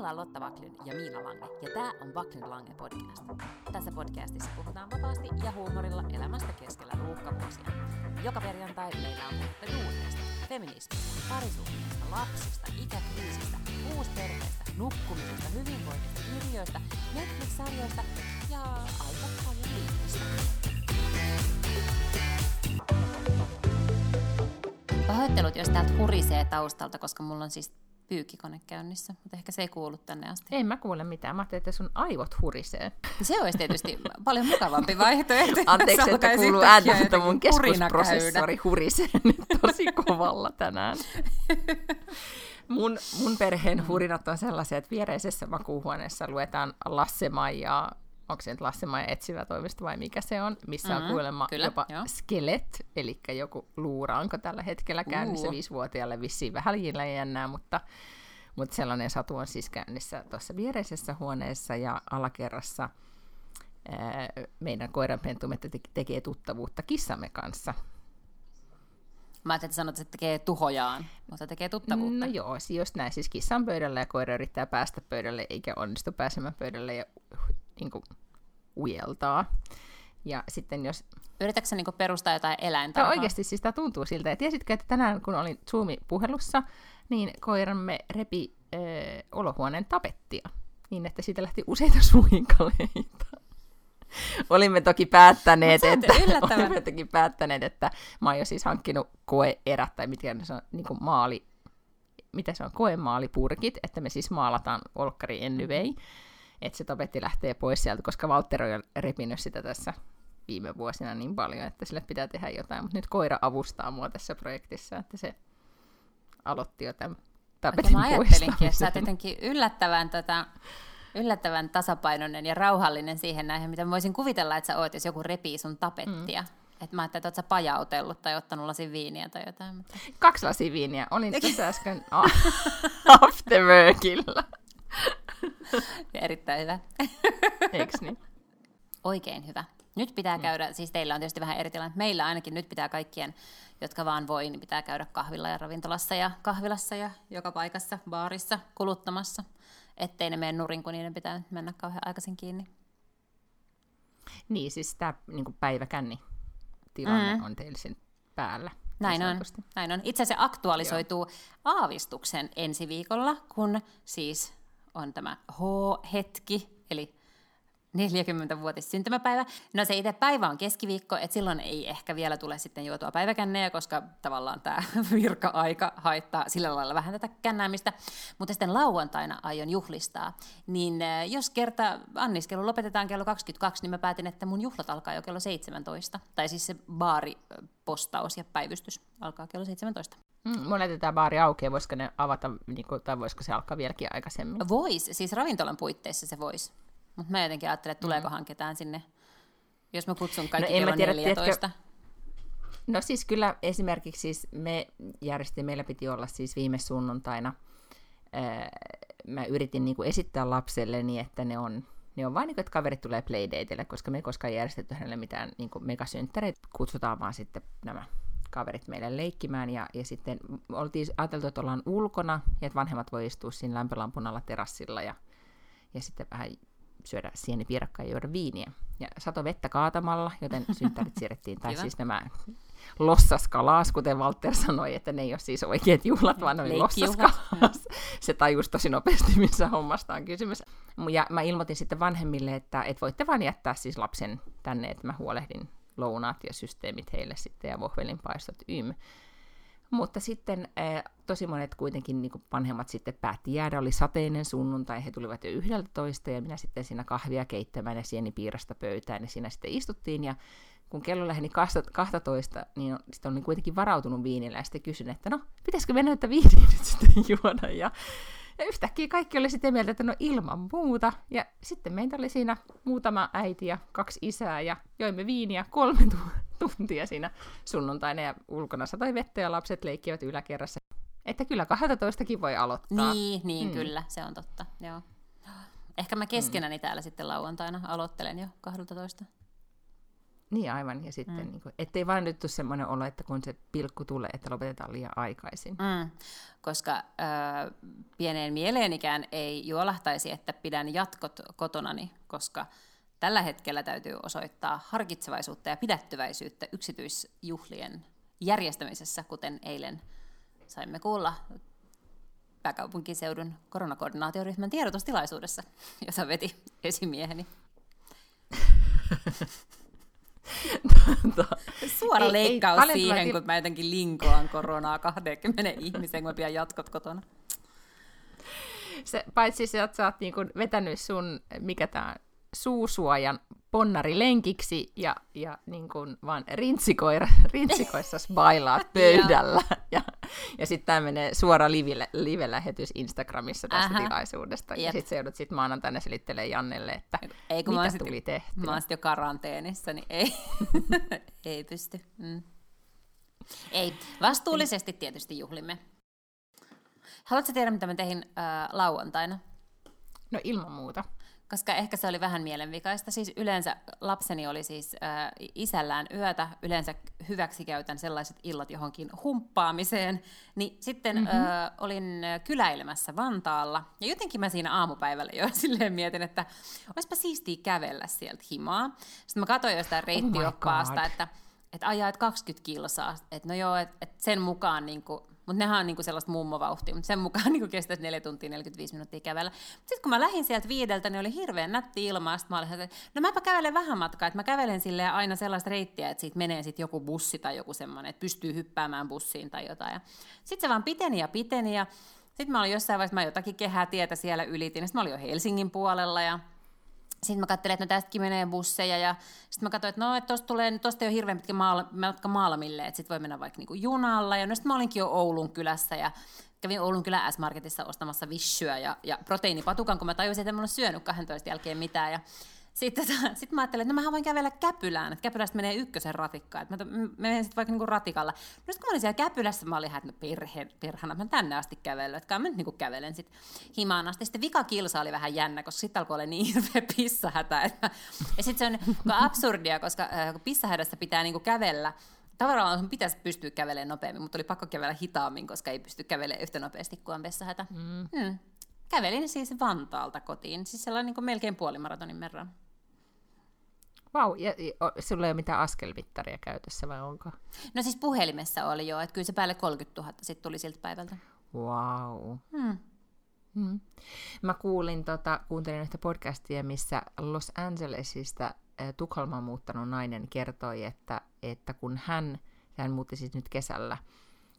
ollaan Lotta Vaklin ja Miina Lange, ja tämä on Vaklin Lange podcast. Tässä podcastissa puhutaan vapaasti ja huumorilla elämästä keskellä ruuhkavuosia. Joka perjantai meillä on puhetta duuneista, feminismistä, parisuhteesta, lapsista, ikäkriisistä, uusperheestä, nukkumisesta, hyvinvoinnista, kirjoista, Netflix-sarjoista ja aika paljon liikkeestä. Pahoittelut, jos täältä hurisee taustalta, koska mulla on siis pyykkikone käynnissä, mutta ehkä se ei kuulu tänne asti. En mä kuule mitään. Mä ajattelin, että sun aivot hurisee. Se olisi tietysti paljon mukavampi vaihtoehto. Anteeksi, että kuuluu ääntä, mutta mun keskusprosessori hurisee nyt tosi kovalla tänään. Mun, mun perheen hurinat on sellaisia, että viereisessä makuuhuoneessa luetaan Lasse Maijaa onko se nyt Lasse Maija etsivä toimisto vai mikä se on, missä mm-hmm, on kuulemma kyllä, jopa joo. skelet, eli joku luuraanko tällä hetkellä käynnissä uh. viisivuotiaalle vissiin vähän jännää, mutta, mutta sellainen satu on siis käynnissä tuossa viereisessä huoneessa ja alakerrassa ää, meidän koiranpentumme tekee tuttavuutta kissamme kanssa. Mä ajattelin, että sanot, että se tekee tuhojaan, mutta tekee tuttavuutta. No joo, jos näin. Siis kissan pöydällä ja koira yrittää päästä pöydälle, eikä onnistu pääsemään pöydälle ja niin kuin, ujeltaa. Ja sitten jos... Yritätkö niinku perustaa jotain eläintä? No oikeasti siis tämä tuntuu siltä. Ja tiesitkö, että tänään kun olin Zoom-puhelussa, niin koiramme repi ö, olohuoneen tapettia niin, että siitä lähti useita suinkaleita. Olimme toki päättäneet, että, olimme toki päättäneet, että mä oon jo siis hankkinut koeerät, tai mitkä se on, niin kuin maali, mitä se on, koemaalipurkit, että me siis maalataan olkkari ennyvei. Mm että se tapetti lähtee pois sieltä, koska Walter on repinyt sitä tässä viime vuosina niin paljon, että sille pitää tehdä jotain. Mutta nyt koira avustaa mua tässä projektissa, että se aloitti jo tämän tapetin Mä ajattelinkin, että sä oot jotenkin yllättävän, tota, yllättävän tasapainoinen ja rauhallinen siihen näihin, mitä mä voisin kuvitella, että sä oot, jos joku repii sun tapettia. Mm. Että mä ajattelin, että oot sä pajautellut tai ottanut lasin viiniä tai jotain. Mutta... Kaksi lasia viiniä. Olin tässä äsken afterworkilla. Erittäin hyvä. Eikö niin? Oikein hyvä. Nyt pitää mm. käydä, siis teillä on tietysti vähän eri tilanne, meillä ainakin nyt pitää kaikkien, jotka vaan voi, niin pitää käydä kahvilla ja ravintolassa ja kahvilassa ja joka paikassa, baarissa, kuluttamassa, ettei ne mene nurin, kun niiden pitää mennä kauhean aikaisin kiinni. Niin, siis tämä niin päiväkänni tilanne mm. on teillä sen päällä. Näin on, näin on. Itse asiassa aktualisoituu Joo. aavistuksen ensi viikolla, kun siis on tämä H-hetki, eli 40-vuotis syntymäpäivä. No se itse päivä on keskiviikko, että silloin ei ehkä vielä tule sitten juotua päiväkännejä, koska tavallaan tämä virka-aika haittaa sillä lailla vähän tätä kännäämistä. Mutta sitten lauantaina aion juhlistaa. Niin jos kerta anniskelu lopetetaan kello 22, niin mä päätin, että mun juhlat alkaa jo kello 17. Tai siis se baaripostaus ja päivystys alkaa kello 17. Mm, mulla tämä baari auki, ja voisiko ne avata, niin kuin, tai voisiko se alkaa vieläkin aikaisemmin? Vois, siis ravintolan puitteissa se voisi. Mutta mä jotenkin ajattelen, että tuleekohan mm. ketään sinne, jos mä kutsun kaikki no, kello tiedä, 14. Tiedätkö, no siis kyllä esimerkiksi siis me järjestin, meillä piti olla siis viime sunnuntaina, ää, mä yritin niin kuin esittää lapselleni, että ne on ne on vain niin kuin, että kaverit tulee playdateille, koska me ei koskaan järjestetty hänelle mitään niin megasynttäreitä. Kutsutaan vaan sitten nämä kaverit meille leikkimään ja, ja sitten oltiin ajateltu, että ollaan ulkona ja että vanhemmat voi istua siinä lämpölampun alla terassilla ja, ja sitten vähän syödä sienipiirakkaa ja juoda viiniä. Ja sato vettä kaatamalla, joten synttärit siirrettiin, tai siis nämä lossaskalaas, kuten Walter sanoi, että ne ei ole siis oikeat juhlat, vaan ne oli lossaskalaas. Se tajus tosi nopeasti, missä hommasta on kysymys. Ja mä ilmoitin sitten vanhemmille, että, että voitte vaan jättää siis lapsen tänne, että mä huolehdin lounaat ja systeemit heille sitten ja vohvelinpaistot ym. Mutta sitten eh, tosi monet kuitenkin niin vanhemmat sitten päätti jäädä, oli sateinen sunnuntai, he tulivat jo yhdeltä toista ja minä sitten siinä kahvia keittämään ja sienipiirasta pöytään ja siinä sitten istuttiin ja kun kello lähti 12, niin sitten olin kuitenkin varautunut viinillä ja sitten kysyin, että no, pitäisikö mennä että viiniä nyt sitten juoda ja ja yhtäkkiä kaikki oli sitten mieltä, että no ilman muuta. Ja sitten meitä oli siinä muutama äiti ja kaksi isää ja joimme viiniä kolme tuntia siinä sunnuntaina ja ulkona satoi vettä ja lapset leikkivät yläkerrassa. Että kyllä 12 voi aloittaa. Niin, niin mm. kyllä, se on totta. Joo. Ehkä mä keskenäni mm. täällä sitten lauantaina aloittelen jo 12. Niin aivan, ja sitten, mm. niin kuin, ettei vaan nyt tule semmoinen olo, että kun se pilkku tulee, että lopetetaan liian aikaisin. Mm. Koska äh, pieneen mieleenikään ei juolahtaisi, että pidän jatkot kotonani, koska tällä hetkellä täytyy osoittaa harkitsevaisuutta ja pidättyväisyyttä yksityisjuhlien järjestämisessä, kuten eilen saimme kuulla pääkaupunkiseudun koronakoordinaatioryhmän tiedotustilaisuudessa, jota veti esimieheni. Suora ei, leikkaus ei, siihen, kun mä jotenkin linkoan koronaa 20 ihmisen, kun mä pidän jatkot kotona. Se, paitsi se, että sä oot niin vetänyt sun, mikä tää suusuojan ponnarilenkiksi ja, ja niin kuin vaan rintsikoira, rintsikoissa bailaat pöydällä. ja ja sitten tämä menee suora live, live-lähetys Instagramissa tästä Aha. tilaisuudesta. Jep. Ja sitten se joudut sitten maanantaina selittelemään Jannelle, että ei, kun mitä tuli tehty. Mä oon jo karanteenissa, niin ei, ei pysty. Mm. Ei, vastuullisesti tietysti juhlimme. Haluatko tiedä, mitä mä tein äh, lauantaina? No ilman muuta koska ehkä se oli vähän mielenvikaista. Siis yleensä lapseni oli siis äh, isällään yötä, yleensä hyväksi käytän sellaiset illat johonkin humppaamiseen, niin sitten mm-hmm. äh, olin kyläilemässä Vantaalla, ja jotenkin mä siinä aamupäivällä jo silleen mietin, että olisipa siistiä kävellä sieltä himaa. Sitten mä katsoin jostain oh reittioppaasta, oh että että ajaa et 20 kilsaa, että no joo, että et sen mukaan niin kuin, mutta nehän on niinku sellaista mummovauhtia, mutta sen mukaan niinku kestäisi 4 tuntia 45 minuuttia kävellä. Sitten kun mä lähdin sieltä viideltä, niin oli hirveän nätti ilmaa. Sitten mä olin, että no mäpä kävelen vähän matkaa, että mä kävelen sille aina sellaista reittiä, että siitä menee sitten joku bussi tai joku semmoinen, että pystyy hyppäämään bussiin tai jotain. Sitten se vaan piteni ja piteni ja sitten mä olin jossain vaiheessa, mä jotakin kehää tietä siellä ylitin, sitten mä olin jo Helsingin puolella ja sitten mä katselin, että no tästäkin menee busseja ja sitten mä katsoin, että no, että tosta, tulee, tosta ei ole hirveän pitkä matka Maalamille, että sitten voi mennä vaikka niinku junalla. Ja no sitten mä olinkin jo Oulun kylässä ja kävin Oulun kylän S-Marketissa ostamassa vissyä ja, ja proteiinipatukan, kun mä tajusin, että en ole syönyt 12 jälkeen mitään. Ja sitten sit mä ajattelin, että no mä voin kävellä Käpylään, että Käpylästä menee ykkösen ratikka, että mä, menen sitten vaikka niinku ratikalla. No sitten kun mä olin siellä Käpylässä, mä olin, että no perhe, perhana, mä tänne asti kävellyt, että mä nyt niinku kävelen sitten himaan asti. Sitten vika kilsa oli vähän jännä, koska sitten alkoi olla niin hirveä pissahätä. Että, ja sitten se on absurdia, koska äh, kun pissahädässä pitää niinku kävellä, Tavallaan pitäisi pystyä kävelemään nopeammin, mutta oli pakko kävellä hitaammin, koska ei pysty kävelemään yhtä nopeasti kuin on vessahätä. Mm. Hmm. Kävelin siis Vantaalta kotiin, siis sellainen niin melkein puolimaratonin verran. Vau, ja, ja sulla ei ole mitään askelmittaria käytössä vai onko? No siis puhelimessa oli jo, että kyllä se päälle 30 000 sitten tuli siltä päivältä. Wow. Hmm. Hmm. Mä kuulin, tota, kuuntelin yhtä podcastia, missä Los Angelesista äh, Tukholmaan muuttanut nainen kertoi, että, että kun hän, hän muutti siis nyt kesällä,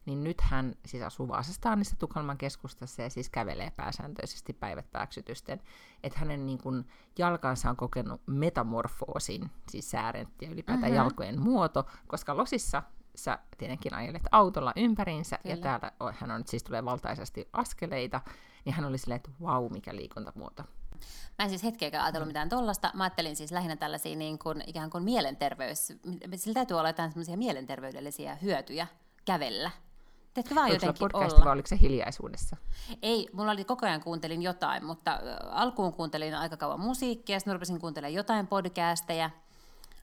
niin nyt hän siis asuu Vaasastaanissa Tukholman keskustassa ja siis kävelee pääsääntöisesti päivät pääksytysten. Että hänen niin kuin, jalkansa on kokenut metamorfoosin, siis säärentti ja ylipäätään uh-huh. jalkojen muoto, koska Losissa sä tietenkin ajelet autolla ympäriinsä Kyllä. ja täällä hän on siis tulee valtaisesti askeleita, niin hän oli silleen, että vau, mikä liikuntamuoto. Mä en siis hetkeäkään ajatellut mitään tollasta. Mä ajattelin siis lähinnä tällaisia niin kuin, ikään kuin mielenterveys. Sillä täytyy olla jotain semmoisia mielenterveydellisiä hyötyjä kävellä. Teetkö vaan jotenkin podcasti, olla? vai oliko se hiljaisuudessa? Ei, mulla oli koko ajan kuuntelin jotain, mutta alkuun kuuntelin aika kauan musiikkia, sitten rupesin kuuntelemaan jotain podcasteja,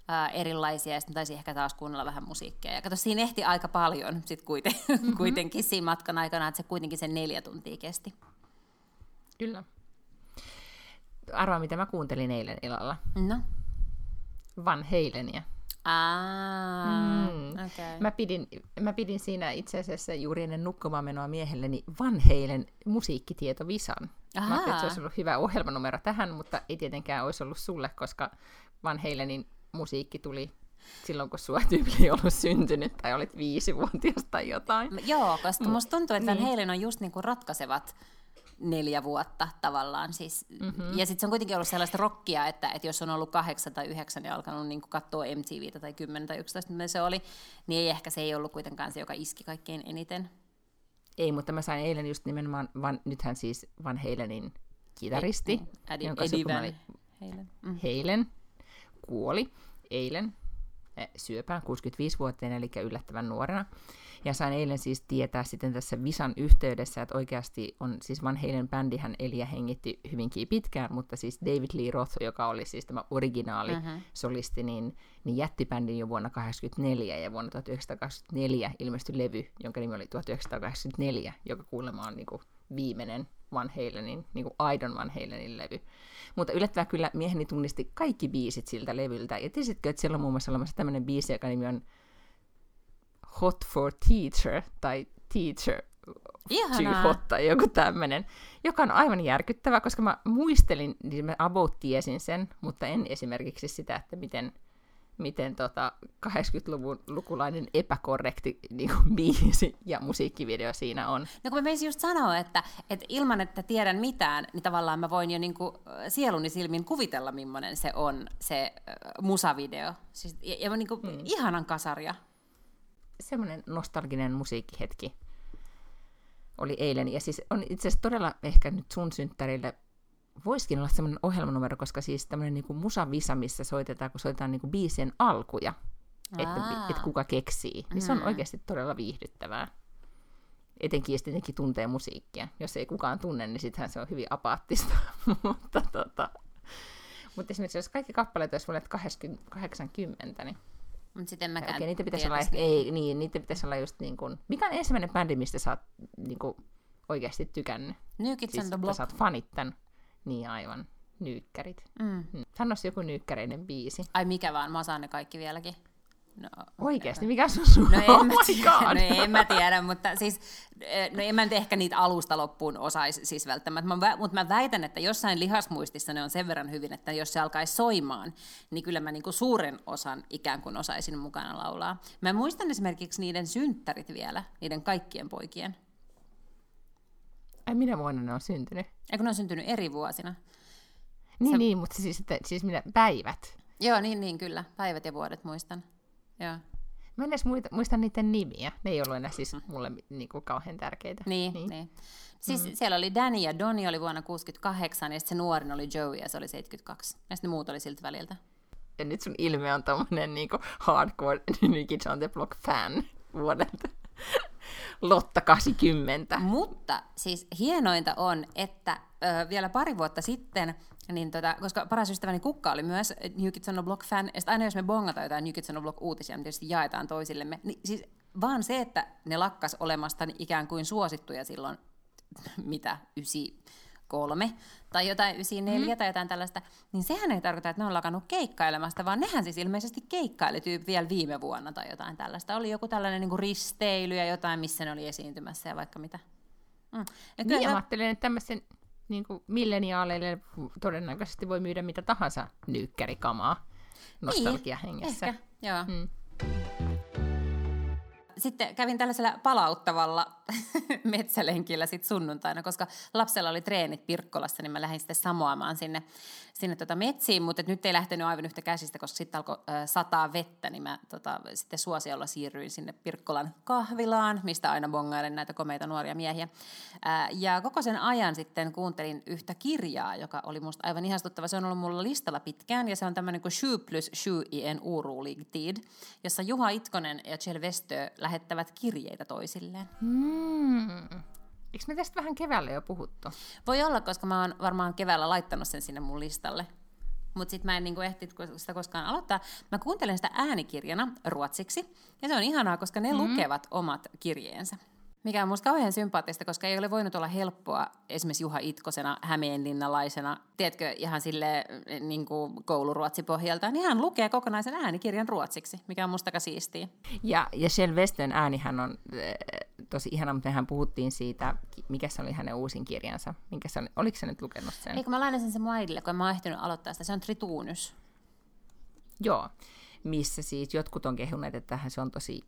ää, erilaisia, ja sitten taisin ehkä taas kuunnella vähän musiikkia. Ja kato, siinä ehti aika paljon sit kuiten, mm-hmm. kuitenkin siinä matkan aikana, että se kuitenkin sen neljä tuntia kesti. Kyllä. Arvaa, mitä mä kuuntelin eilen illalla. No? Van Halenia. Ah, mm. okay. mä, pidin, mä pidin siinä itse asiassa juuri ennen nukkumaan menoa miehelleni Vanheilen musiikkitietovisan. Aha. Mä ajattelin, että se olisi ollut hyvä ohjelmanumero tähän, mutta ei tietenkään olisi ollut sulle, koska Vanheilenin musiikki tuli silloin, kun sua tyyppi ei ollut syntynyt tai olit viisivuotias tai jotain. Joo, koska mm. musta tuntuu, että niin. Halen on just niinku ratkaisevat neljä vuotta tavallaan. Siis, mm-hmm. Ja sitten se on kuitenkin ollut sellaista rockia, että, että jos on ollut kahdeksan tai yhdeksän ja alkanut niin katsoa MTVtä tai kymmenen tai yksitoista, mitä se oli, niin ei ehkä se ei ollut kuitenkaan se, joka iski kaikkein eniten. Ei, mutta mä sain eilen just nimenomaan, van, nythän siis Van Halenin kitaristi, ei, Eddie, jonka Eddie Van oli Halen. Mm. Kuoli eilen syöpään 65-vuotiaana, eli yllättävän nuorena. Ja sain eilen siis tietää sitten tässä Visan yhteydessä, että oikeasti on siis Van Halen bändihän eli ja hengitti hyvinkin pitkään, mutta siis David Lee Roth, joka oli siis tämä originaali mm-hmm. solisti, niin, niin jätti bändin jo vuonna 1984 ja vuonna 1984 ilmestyi levy, jonka nimi oli 1984, joka kuulemma on niin kuin viimeinen Van Halenin, niin kuin aidon Van Halenin levy. Mutta yllättävää kyllä mieheni tunnisti kaikki biisit siltä levyltä. Ja tiesitkö, että siellä on muun muassa olemassa tämmöinen biisi, joka nimi on Hot for Teacher, tai Teacher Ihanaa. hot tai joku tämmöinen, joka on aivan järkyttävä, koska mä muistelin, niin mä about tiesin sen, mutta en esimerkiksi sitä, että miten, miten tota 80-luvun lukulainen epäkorrekti niin kuin, biisi ja musiikkivideo siinä on. No kun mä meisin just sanoa, että, että ilman, että tiedän mitään, niin tavallaan mä voin jo niin kuin sieluni silmin kuvitella, millainen se on, se äh, musavideo. Siis, ja, ja niin kuin, hmm. ihanan kasaria semmoinen nostalginen musiikkihetki oli eilen. Ja siis on itse asiassa todella ehkä nyt sun synttärille voisikin olla semmoinen ohjelmanumero, koska siis tämmöinen niinku musavisa, missä soitetaan, kun soitetaan niinku biisien alkuja, että et kuka keksii, niin se on mm. oikeasti todella viihdyttävää. Etenkin jos tietenkin tuntee musiikkia. Jos ei kukaan tunne, niin sittenhän se on hyvin apaattista. mutta, tota, mutta esimerkiksi jos kaikki kappaleet olisi vuodet 80, niin mutta sitten mäkään Okei, niitä pitäisi olla, ei, niin, niitä pitäisi olla just niin kuin, mikä on ensimmäinen bändi, mistä sä oot niin kuin, oikeasti tykännyt? New Kids siis, on the Block. Sä oot fanittanut. Niin aivan, nyykkärit. Mm. Hmm. Sanois joku nyykkäreinen biisi. Ai mikä vaan, mä osaan ne kaikki vieläkin. No, Oikeasti, mikä sun sun? No en, mä oh tiedä, no en mä tiedä, mutta siis, eh, no en mä nyt ehkä niitä alusta loppuun osaisi siis välttämättä, mä, mutta mä väitän, että jossain lihasmuistissa ne on sen verran hyvin, että jos se alkaisi soimaan, niin kyllä mä niinku suuren osan ikään kuin osaisin mukana laulaa. Mä muistan esimerkiksi niiden synttärit vielä, niiden kaikkien poikien. Ai minä vuonna ne on syntynyt? Eikö ne on syntynyt eri vuosina? Niin, Sä... niin mutta siis, että, siis minä, päivät. Joo, niin, niin, kyllä. Päivät ja vuodet muistan. Joo. Mä en edes muista, muista niiden nimiä. Ne ei ollut enää siis mulle niin kuin kauhean tärkeitä. Niin, niin. niin. Siis mm. siellä oli Danny ja Donny oli vuonna 68 ja sitten se nuorin oli Joey ja se oli 72. Ja sitten muut oli siltä väliltä. Ja nyt sun ilme on tommonen niinku hardcore Kids on the Block fan vuodelta. Lotta 80. Mutta siis hienointa on, että ö, vielä pari vuotta sitten niin tota, koska paras ystäväni Kukka oli myös New Kids on the Block-fan, ja aina jos me bongataan jotain New Kids on the Block-uutisia, me tietysti jaetaan toisillemme, niin siis vaan se, että ne lakkas olemasta niin ikään kuin suosittuja silloin, mitä, ysi kolme tai jotain 94 mm. tai jotain tällaista, niin sehän ei tarkoita, että ne on lakannut keikkailemasta, vaan nehän siis ilmeisesti keikkaili tyyppi vielä viime vuonna tai jotain tällaista. Oli joku tällainen niin kuin risteily ja jotain, missä ne oli esiintymässä ja vaikka mitä. Mm. Ja niin, mä ajattelin, että tämmöisen niin kuin milleniaaleille todennäköisesti voi myydä mitä tahansa nyykkärikamaa nostalgiahengessä. Niin, ehkä, joo. Mm sitten kävin tällaisella palauttavalla metsälenkillä sit sunnuntaina, koska lapsella oli treenit Pirkkolassa, niin mä lähdin sitten samoamaan sinne, sinne tota metsiin, mutta nyt ei lähtenyt aivan yhtä käsistä, koska sitten alkoi äh, sataa vettä, niin mä tota, sitten suosiolla siirryin sinne Pirkkolan kahvilaan, mistä aina bongailen näitä komeita nuoria miehiä. Äh, ja koko sen ajan sitten kuuntelin yhtä kirjaa, joka oli musta aivan ihastuttava. Se on ollut mulla listalla pitkään, ja se on tämmöinen kuin Sju plus Sju i en orolig tid, jossa Juha Itkonen ja Kjell Westö lähettävät kirjeitä toisilleen. Mm. Eikö me tästä vähän keväällä jo puhuttu? Voi olla, koska mä oon varmaan keväällä laittanut sen sinne mun listalle. Mutta sitten mä en niinku ehti sitä koskaan aloittaa. Mä kuuntelen sitä äänikirjana ruotsiksi, ja se on ihanaa, koska ne mm. lukevat omat kirjeensä mikä on musta kauhean sympaattista, koska ei ole voinut olla helppoa esimerkiksi Juha Itkosena, Hämeenlinnalaisena, tiedätkö, ihan sille niin kuin kouluruotsipohjalta, niin hän lukee kokonaisen äänikirjan ruotsiksi, mikä on musta siistiä. Ja, ja Shell Westön äänihän on äh, tosi ihana, mutta mehän puhuttiin siitä, mikä se oli hänen uusin kirjansa. Minkä se oli, oliko se nyt lukenut sen? Eikö mä lainasin sen Maidille, kun mä oon ehtinyt aloittaa sitä. Se on Trituunys. Joo missä siis jotkut on kehuneet, että se on tosi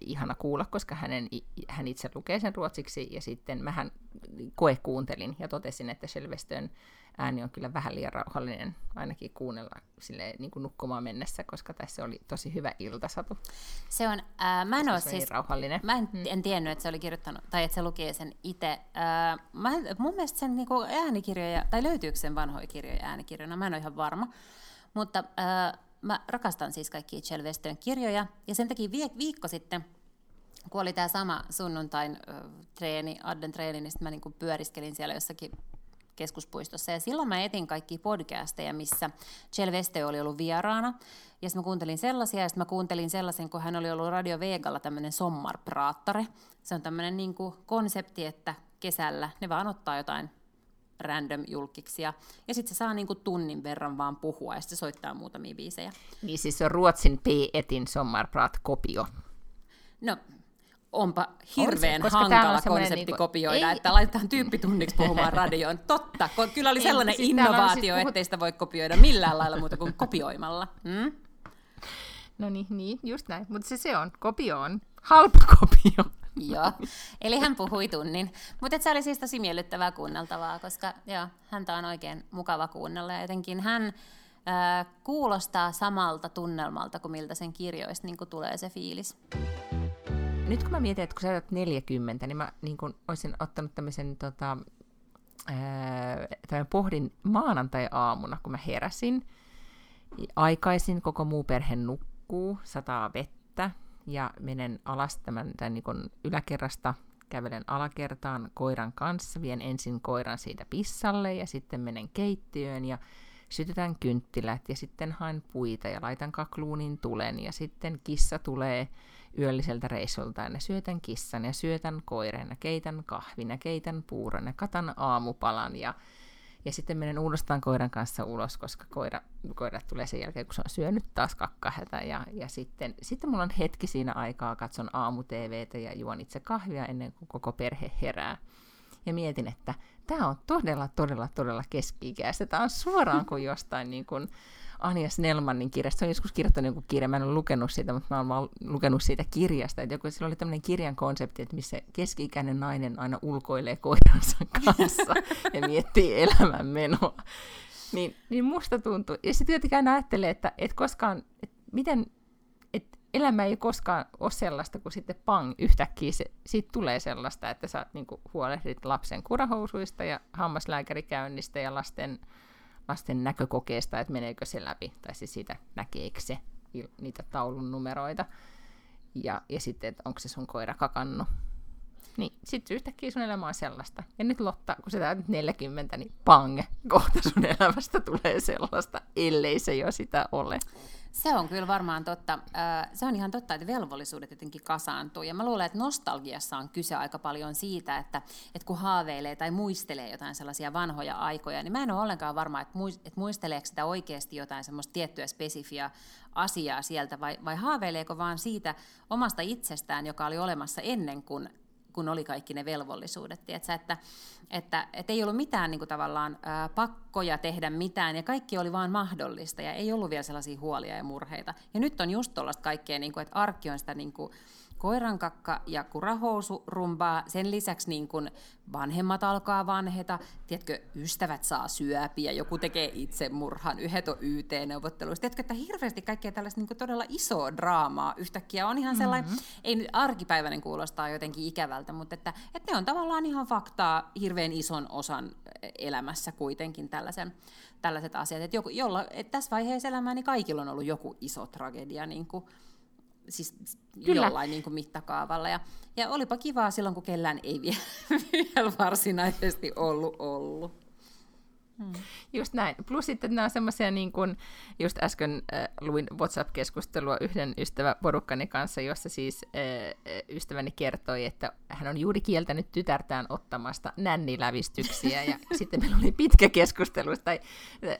ihana kuulla, koska hänen, hän itse lukee sen ruotsiksi, ja sitten mähän koekuuntelin ja totesin, että Selvestön ääni on kyllä vähän liian rauhallinen ainakin kuunnella sille niin kuin nukkumaan mennessä, koska tässä oli tosi hyvä iltasatu. Se on, äh, mä en ole siis, rauhallinen. Mä en, mm. en tiennyt, että se oli kirjoittanut, tai että se luki sen itse. Äh, mä, mun mielestä sen niin kuin äänikirjoja, tai löytyykö sen vanhoja kirjoja äänikirjoina, mä en ole ihan varma. Mutta äh, mä rakastan siis kaikkia Chel Westön kirjoja, ja sen takia viikko sitten, kun oli tämä sama sunnuntain ö, treeni, Adden treeni, niin sitten mä niinku pyöriskelin siellä jossakin keskuspuistossa. Ja silloin mä etin kaikki podcasteja, missä Chel Veste oli ollut vieraana. Ja sitten mä kuuntelin sellaisia, ja sitten mä kuuntelin sellaisen, kun hän oli ollut Radio Vegalla tämmöinen sommarpraattare. Se on tämmöinen niin konsepti, että kesällä ne vaan ottaa jotain random julkiksia. Ja sitten se saa niinku tunnin verran vaan puhua ja sitten se soittaa muutamia biisejä. Niin siis se on Ruotsin P-etin Sommarprat-kopio. No, onpa hirveän on se, hankala konsepti niinku, kopioida, ei, että laitetaan tyyppitunniksi puhumaan radioon. Totta, kyllä oli sellainen ei, siis innovaatio, siis ettei sitä voi kopioida millään lailla muuta kuin kopioimalla. Hmm? No niin, niin, just näin. Mutta se, se on, kopio on halpa kopio. joo, eli hän puhui tunnin. Mutta se oli siis tosi miellyttävää kuunneltavaa, koska joo, häntä on oikein mukava kuunnella. Ja jotenkin hän äh, kuulostaa samalta tunnelmalta kuin miltä sen kirjoista niin tulee se fiilis. Nyt kun mä mietin, että kun sä olet 40, niin mä niin kun olisin ottanut tämmöisen tota, ää, pohdin maanantai-aamuna, kun mä heräsin. Aikaisin koko muu perhe nukkuu, sataa vettä ja menen alas tämän, tämän niin yläkerrasta, kävelen alakertaan koiran kanssa, vien ensin koiran siitä pissalle ja sitten menen keittiöön ja sytytän kynttilät ja sitten haen puita ja laitan kakluunin tulen ja sitten kissa tulee yölliseltä reissulta ja syötän kissan ja syötän koiran ja keitän kahvin ja keitän puuron ja katan aamupalan ja, ja sitten menen uudestaan koiran kanssa ulos, koska koira, koira tulee sen jälkeen, kun se on syönyt taas kakkahätä ja, ja sitten, sitten mulla on hetki siinä aikaa, katson aamu-TVtä ja juon itse kahvia ennen kuin koko perhe herää. Ja mietin, että tämä on todella, todella, todella keski-ikäistä. Tämä on suoraan kuin jostain niin kuin, Anja Snellmanin kirjasta. Se on joskus kirjoittanut joku kirja, mä en ole lukenut siitä, mutta mä olen lukenut siitä kirjasta. Että joku, sillä oli tämmöinen kirjan konsepti, että missä keski-ikäinen nainen aina ulkoilee koiransa kanssa ja miettii elämän menoa. Niin, niin musta tuntuu. Ja sitten aina ajattelee, että, että koskaan, että miten, että elämä ei koskaan ole sellaista, kun sitten pang, yhtäkkiä se, siitä tulee sellaista, että sä niin huolehdit lapsen kurahousuista ja hammaslääkärikäynnistä ja lasten lasten näkökokeesta, että meneekö se läpi, tai siis siitä näkeekö se niitä taulun numeroita, ja, ja sitten, että onko se sun koira kakannut. Niin, sitten yhtäkkiä sun elämä on sellaista. Ja nyt Lotta, kun sä täytät 40, niin pang, kohta sun elämästä tulee sellaista, ellei se jo sitä ole. Se on kyllä varmaan totta. Se on ihan totta, että velvollisuudet jotenkin kasaantuu. Ja mä luulen, että nostalgiassa on kyse aika paljon siitä, että, että kun haaveilee tai muistelee jotain sellaisia vanhoja aikoja, niin mä en ole ollenkaan varma, että muisteleeko sitä oikeasti jotain semmoista tiettyä spesifiä asiaa sieltä, vai, vai haaveileeko vaan siitä omasta itsestään, joka oli olemassa ennen kuin kun oli kaikki ne velvollisuudet. Tiedätkö? Että, että, että ei ollut mitään niin kuin tavallaan ää, pakkoja tehdä mitään, ja kaikki oli vaan mahdollista, ja ei ollut vielä sellaisia huolia ja murheita. Ja nyt on just tuollaista kaikkea, niin kuin, että arkki on sitä niin kuin, koirankakka ja kurahousu rumbaa. Sen lisäksi niin kun vanhemmat alkaa vanheta, tiedätkö, ystävät saa syöpiä, joku tekee itsemurhan, yhdet on YT-neuvotteluissa. Tiedätkö, että hirveästi kaikkea tällaista niin todella isoa draamaa yhtäkkiä on ihan sellainen, mm-hmm. ei nyt arkipäiväinen kuulostaa jotenkin ikävältä, mutta että, että ne on tavallaan ihan faktaa hirveän ison osan elämässä kuitenkin tällaisen, tällaiset asiat. Että, joku, jolla, että tässä vaiheessa elämää niin kaikilla on ollut joku iso tragedia, niin kuin, siis Kyllä. jollain niin kuin mittakaavalla. Ja, ja olipa kivaa silloin, kun kellään ei vielä, vielä varsinaisesti ollut ollut. Hmm. Just näin. Plus sitten nämä on semmoisia, niin kuin just äsken äh, luin WhatsApp-keskustelua yhden ystäväporukkani kanssa, jossa siis äh, ystäväni kertoi, että hän on juuri kieltänyt tytärtään ottamasta nännilävistyksiä. Ja sitten meillä oli pitkä keskustelu, tai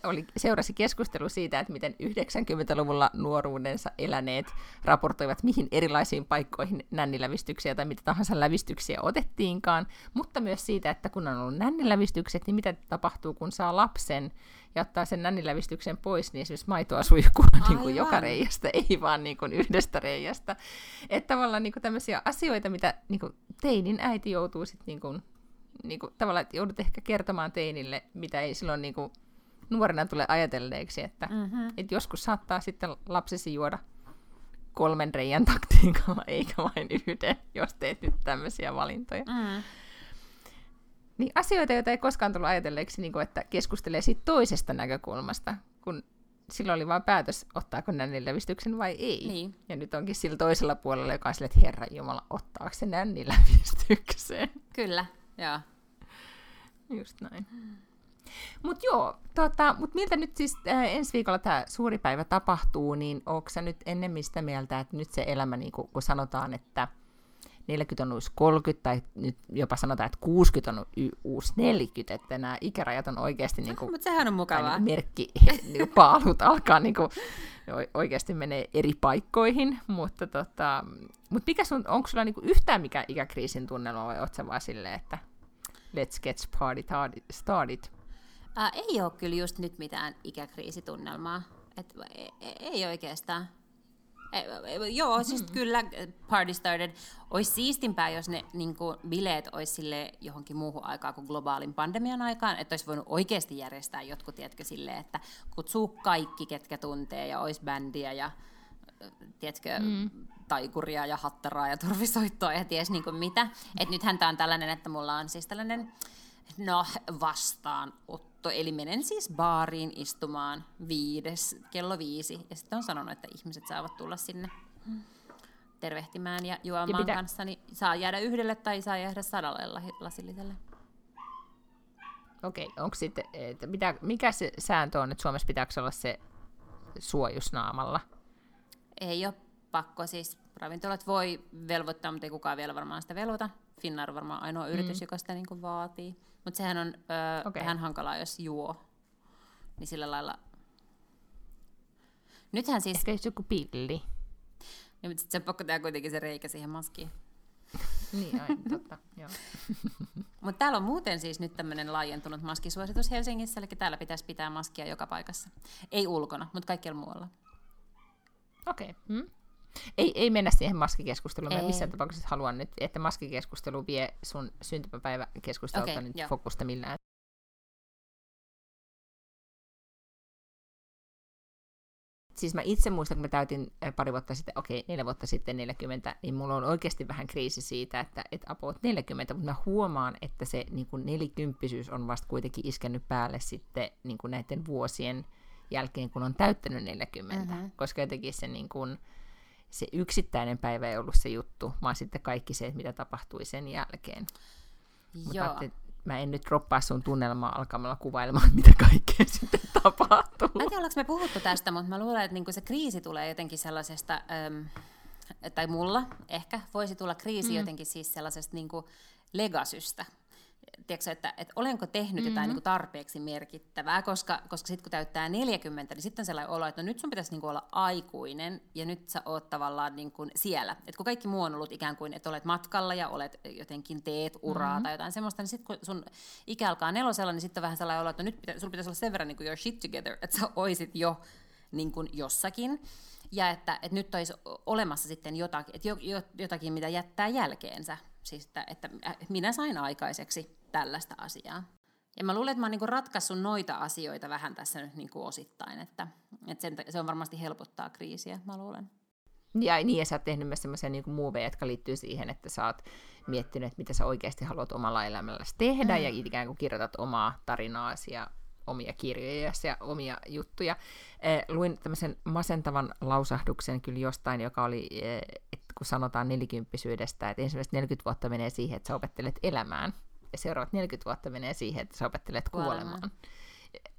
oli, seurasi keskustelu siitä, että miten 90-luvulla nuoruudensa eläneet raportoivat, mihin erilaisiin paikkoihin nännilävistyksiä tai mitä tahansa lävistyksiä otettiinkaan, mutta myös siitä, että kun on ollut nännilävistykset, niin mitä tapahtuu, kun saa lapsen ja ottaa sen nännilävistyksen pois, niin esimerkiksi maitoa suihkuu niin kuin joka reiästä, ei vaan niin kuin yhdestä reiästä. Että tavallaan niin kuin tämmöisiä asioita, mitä niin kuin teinin äiti joutuu sitten niin kuin, niin kuin, tavallaan, että joudut ehkä kertomaan teinille, mitä ei silloin niin kuin nuorena tule ajatelleeksi, että, mm-hmm. että joskus saattaa sitten lapsesi juoda kolmen reijän taktiikalla, eikä vain yhden, jos teet nyt tämmöisiä valintoja. Mm. Niin asioita, joita ei koskaan tullut ajatelleeksi, niin kuin, että keskustelee siitä toisesta näkökulmasta, kun silloin oli vain päätös, ottaako nännilävistyksen vai ei. Niin. Ja nyt onkin sillä toisella puolella, joka on sille, että Herra Jumala, ottaako se nännilävistykseen. Kyllä, joo. Just näin. Mutta joo, tota, mut miltä nyt siis äh, ensi viikolla tämä suuri päivä tapahtuu, niin onko sä nyt ennemmin sitä mieltä, että nyt se elämä, niin kun, kun sanotaan, että 40 on uusi 30, tai nyt jopa sanotaan, että 60 on uusi 40, että nämä ikärajat on oikeasti niin kuin, Mutta sehän on mukavaa. niin merkki, niin paalut alkaa niin kuin, oikeasti menee eri paikkoihin, mutta tota, mut mikä sun, onko sulla niin kuin yhtään mikä ikäkriisin tunnelma vai oot sä vaan silleen, että let's get party started? Ää, ei ole kyllä just nyt mitään ikäkriisitunnelmaa. Et, ei, ei oikeastaan. Joo, mm-hmm. siis kyllä party started. Olisi siistimpää, jos ne niin kuin, bileet olisi sille johonkin muuhun aikaan kuin globaalin pandemian aikaan, että olisi voinut oikeasti järjestää jotkut, tiedätkö, silleen, että kutsuu kaikki, ketkä tuntee, ja olisi bändiä ja tiedätkö, mm. taikuria ja hattaraa ja turvisoittoa ja ties niin kuin mitä. Et nythän tämä on tällainen, että mulla on siis tällainen no, vastaanotto. Eli menen siis baariin istumaan viides, kello viisi. Ja sitten on sanonut, että ihmiset saavat tulla sinne tervehtimään ja juomaan ja pitä... kanssa. Niin saa jäädä yhdelle tai saa jäädä sadalle lasilliselle. Okei, onko sitten, että mitä, mikä se sääntö on, että Suomessa pitääkö olla se suojusnaamalla? Ei ole pakko, siis ravintolat voi velvoittaa, mutta ei kukaan vielä varmaan sitä velvoita. Finnair on varmaan ainoa yritys, mm. joka sitä niin vaatii. Mutta sehän on ö, okay. vähän hankalaa, jos juo. Niin sillä lailla... Nythän siis... Ehkä joku pilli. Niin, mutta sitten se pakko tehdä kuitenkin se reikä siihen maskiin. niin, aina, totta, joo. Mutta täällä on muuten siis nyt tämmöinen laajentunut maskisuositus Helsingissä, eli täällä pitäisi pitää maskia joka paikassa. Ei ulkona, mutta kaikkialla muualla. Okei. Okay. Hmm? Ei, ei mennä siihen maskikeskusteluun. Mä missään tapauksessa haluan nyt, että maskikeskustelu vie sun syntymäpäiväkeskustelulta okay, nyt jo. fokusta millään. Siis mä itse muistan, kun mä täytin pari vuotta sitten, okei, neljä vuotta sitten 40, niin mulla on oikeasti vähän kriisi siitä, että et about 40, mutta mä huomaan, että se niin kuin nelikymppisyys on vasta kuitenkin iskenyt päälle sitten niin kuin näiden vuosien jälkeen, kun on täyttänyt 40, mm-hmm. koska jotenkin se niin kuin, se yksittäinen päivä ei ollut se juttu, vaan sitten kaikki se, mitä tapahtui sen jälkeen. Joo. Mutta mä en nyt droppaa sun tunnelmaa alkamalla kuvailemaan, mitä kaikkea sitten tapahtuu. Mä en tiedä, ollaanko me puhuttu tästä, mutta mä luulen, että niinku se kriisi tulee jotenkin sellaisesta, äm, tai mulla ehkä voisi tulla kriisi mm. jotenkin siis sellaisesta niinku legasystä tiedätkö, että, että olenko tehnyt mm-hmm. jotain niin tarpeeksi merkittävää, koska, koska sitten kun täyttää 40, niin sitten on sellainen olo, että no nyt sun pitäisi niin kuin olla aikuinen ja nyt sä oot tavallaan niin kuin siellä. Et kun kaikki muu on ollut ikään kuin, että olet matkalla ja olet jotenkin teet uraa mm-hmm. tai jotain semmoista, niin sitten kun sun ikä alkaa nelosella, niin sitten on vähän sellainen olo, että no nyt pitä, sulla pitäisi olla sen verran niin kuin your shit together, että sä oisit jo niin kuin jossakin ja että, että nyt olisi olemassa sitten jotakin, että jotakin, mitä jättää jälkeensä. Siis että, että minä sain aikaiseksi tällaista asiaa. Ja mä luulen, että mä oon niinku ratkaissut noita asioita vähän tässä nyt niinku osittain, että, että sen, se on varmasti helpottaa kriisiä, mä luulen. Ja niin, ja sä oot tehnyt myös semmoisia niin muoveja, jotka liittyy siihen, että sä oot miettinyt, että mitä sä oikeasti haluat omalla elämälläsi tehdä, mm. ja ikään kuin kirjoitat omaa tarinaasi ja omia kirjoja ja omia juttuja. Eh, luin tämmöisen masentavan lausahduksen kyllä jostain, joka oli, eh, että kun sanotaan nelikymppisyydestä, että ensimmäiset 40 vuotta menee siihen, että sä opettelet elämään, ja seuraavat 40 vuotta menee siihen, että sä opettelet kuolemaan. kuolemaan.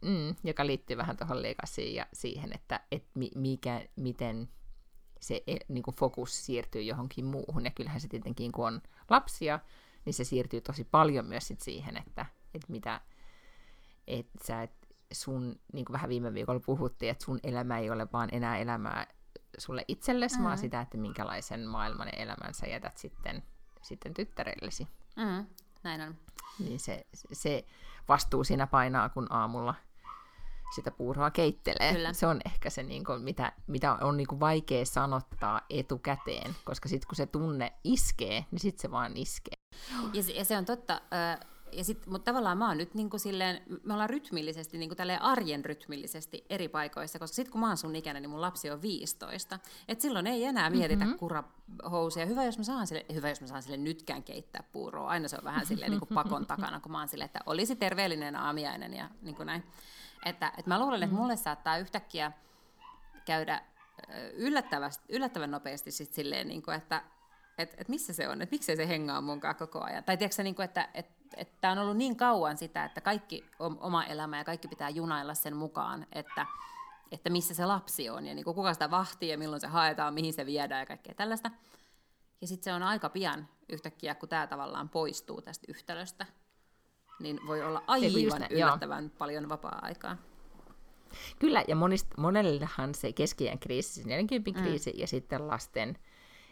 Mm, joka liittyy vähän tuohon legasiin ja siihen, että et mikä, miten se e, niin kuin fokus siirtyy johonkin muuhun. Ja kyllähän se tietenkin, kun on lapsia, niin se siirtyy tosi paljon myös sit siihen, että, että mitä, että sä et sun, niin kuin vähän viime viikolla puhuttiin, että sun elämä ei ole vaan enää elämää sulle itsellesi, mm. vaan sitä, että minkälaisen maailman ja elämän sä jätät sitten, sitten tyttärellesi. Mm. Näin on. Niin se, se vastuu siinä painaa, kun aamulla sitä puuroa keittelee. Kyllä. Se on ehkä se, niin kuin, mitä, mitä on niin kuin vaikea sanottaa etukäteen, koska sitten kun se tunne iskee, niin sitten se vaan iskee. Ja se, ja se on totta. Ja sit, mutta tavallaan mä oon nyt niin kuin silleen, me ollaan rytmillisesti, niin kuin arjen rytmillisesti eri paikoissa, koska sitten kun mä oon sun ikäinen, niin mun lapsi on 15. Et silloin ei enää mietitä mm-hmm. kurahousia. Hyvä, jos mä saan sille, hyvä, jos mä saan sille nytkään keittää puuroa. Aina se on vähän silleen niin kuin pakon takana, kun mä oon silleen, että olisi terveellinen aamiainen ja niin kuin näin. Että, että mä luulen, että mulle saattaa yhtäkkiä käydä yllättävän, yllättävän nopeasti sit silleen, niin kuin, että et, et missä se on, että miksei se hengaa munkaan koko ajan. Tai tiedätkö niin kuin, että et, et tämä on ollut niin kauan sitä, että kaikki on oma elämä ja kaikki pitää junailla sen mukaan, että, että missä se lapsi on ja niin kuin kuka sitä vahtii ja milloin se haetaan, mihin se viedään ja kaikkea tällaista. Ja sitten se on aika pian yhtäkkiä, kun tämä tavallaan poistuu tästä yhtälöstä, niin voi olla aivan yllättävän joo. paljon vapaa-aikaa. Kyllä, ja monista, monellehan se keskiään kriisi, se 40 mm. kriisi ja sitten lasten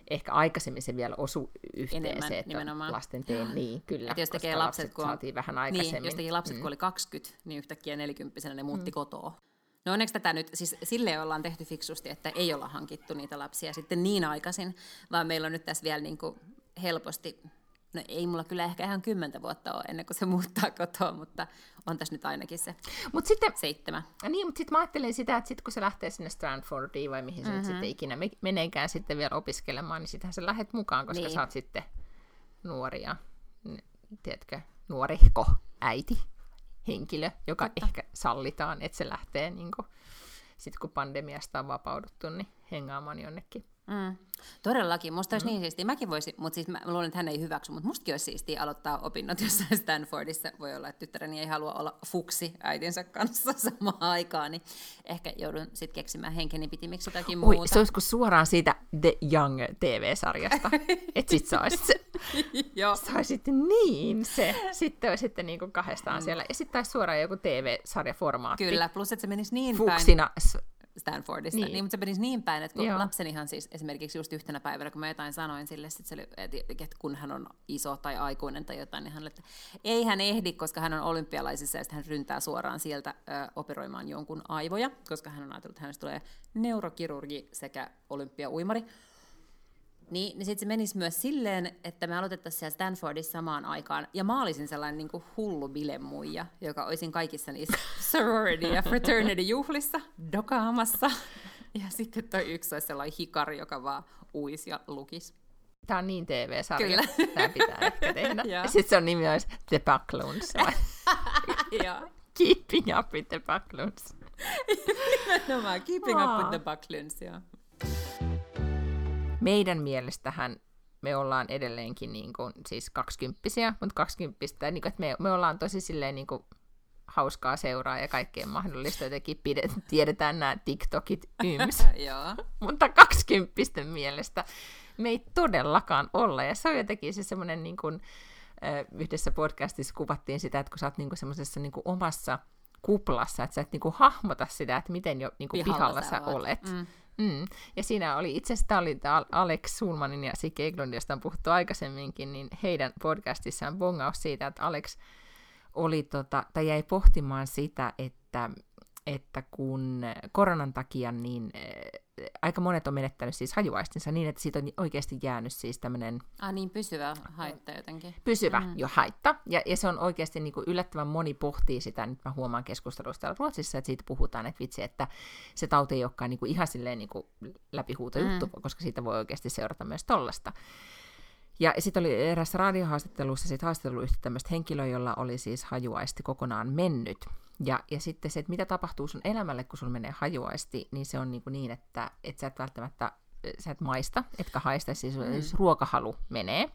ehkä aikaisemmin se vielä osu yhteen Enemmän, se, että nimenomaan. lasten teen, niin kyllä, jos tekee lapset, lapset kun saatiin vähän aikaisemmin. Niin, jos teki lapset, mm. kun oli 20, niin yhtäkkiä 40 ne muutti mm. kotoa. No onneksi tätä nyt, siis sille ollaan tehty fiksusti, että ei olla hankittu niitä lapsia sitten niin aikaisin, vaan meillä on nyt tässä vielä niin kuin helposti No ei mulla kyllä ehkä ihan kymmentä vuotta ole ennen kuin se muuttaa kotoa, mutta on tässä nyt ainakin se mut sitten, seitsemän. Niin, mutta sitten mä ajattelin sitä, että sit kun se lähtee sinne Stanfordiin vai mihin mm-hmm. se sitten ikinä meneekään sitten vielä opiskelemaan, niin sittenhän sä lähdet mukaan, koska niin. sä oot sitten nuoria, tiedätkö, nuorihko äiti henkilö, joka Totta. ehkä sallitaan, että se lähtee niin sitten kun pandemiasta on vapauduttu, niin hengaamaan jonnekin Mm. Todellakin. Musta olisi mm. niin siistiä. Mäkin voisin, mutta siis mä luulen, että hän ei hyväksy, mutta mustakin olisi siistiä aloittaa opinnot jossain Stanfordissa. Voi olla, että tyttäreni ei halua olla fuksi äitinsä kanssa samaan aikaan, niin ehkä joudun sitten keksimään henkeni pitimiksi jotakin Oi, muuta. se olisiko suoraan siitä The Young TV-sarjasta, että sit saisit se. Joo. Saisit niin se. Sitten olisitte niinku kahdestaan mm. siellä. Ja sitten taisi suoraan joku TV-sarjaformaatti. Kyllä, plus että se menisi niin Fuksina päin Stanfordista. Niin. niin mutta se menisi niin päin, että kun Joo. lapsenihan siis esimerkiksi just yhtenä päivänä, kun mä jotain sanoin sille, sit se oli, että kun hän on iso tai aikuinen tai jotain, niin hän että ei hän ehdi, koska hän on olympialaisissa ja sitten hän ryntää suoraan sieltä ö, operoimaan jonkun aivoja, koska hän on ajatellut, että hänestä tulee neurokirurgi sekä olympiauimari. Niin, niin sitten se menisi myös silleen, että me aloitettaisiin siellä Stanfordissa samaan aikaan. Ja mä olisin sellainen niin kuin hullu bilemuija, joka olisin kaikissa niissä sorority ja fraternity juhlissa dokaamassa. Ja sitten toi yksi olisi sellainen hikari, joka vaan uisi ja lukisi. Tämä on niin TV-sarja. Kyllä. Tämä pitää ehkä tehdä. ja sitten se on nimi olisi The Buckloons. Keeping up with the Buckloons. Nimenomaan, Keeping up with the Buckloons, joo meidän mielestähän me ollaan edelleenkin niin kuin, siis kaksikymppisiä, mutta kaksikymppistä, niin kuin, että me, me ollaan tosi silleen niin kuin, hauskaa seuraa ja kaikkea mahdollista. Jotenkin pidet, tiedetään nämä TikTokit yms. mutta kaksikymppisten mielestä me ei todellakaan olla. Ja se on jotenkin se semmoinen, niin kuin, yhdessä podcastissa kuvattiin sitä, että kun sä oot niin semmoisessa niin omassa kuplassa, että sä et niin kuin, hahmota sitä, että miten jo niin kuin, pihalla, pihalla sä olet. Mm. Mm. Ja siinä oli itse asiassa Alex Sulmanin ja Siki Eglund, josta on puhuttu aikaisemminkin, niin heidän podcastissaan bongaus siitä, että Alex oli tota, tai jäi pohtimaan sitä, että, että kun koronan takia niin aika monet on menettänyt siis hajuaistinsa niin, että siitä on oikeasti jäänyt siis tämmöinen... Ah niin, pysyvä haitta jotenkin. Pysyvä mm. jo haitta. Ja, ja se on oikeasti niin kuin yllättävän moni pohtii sitä, nyt mä huomaan keskustelusta täällä Ruotsissa, että siitä puhutaan, että vitsi, että se tauti ei olekaan niin kuin ihan silleen niin kuin läpihuuto juttu, mm. koska siitä voi oikeasti seurata myös tollasta. Ja sitten oli erässä radiohaastattelussa sit haastattelu yhtä tämmöistä henkilöä, jolla oli siis hajuaisti kokonaan mennyt. Ja, ja sitten se, että mitä tapahtuu sun elämälle, kun sun menee hajuaisti, niin se on niin, kuin niin että, että sä et välttämättä sä et maista, etkä haista, siis, mm. ruokahalu menee.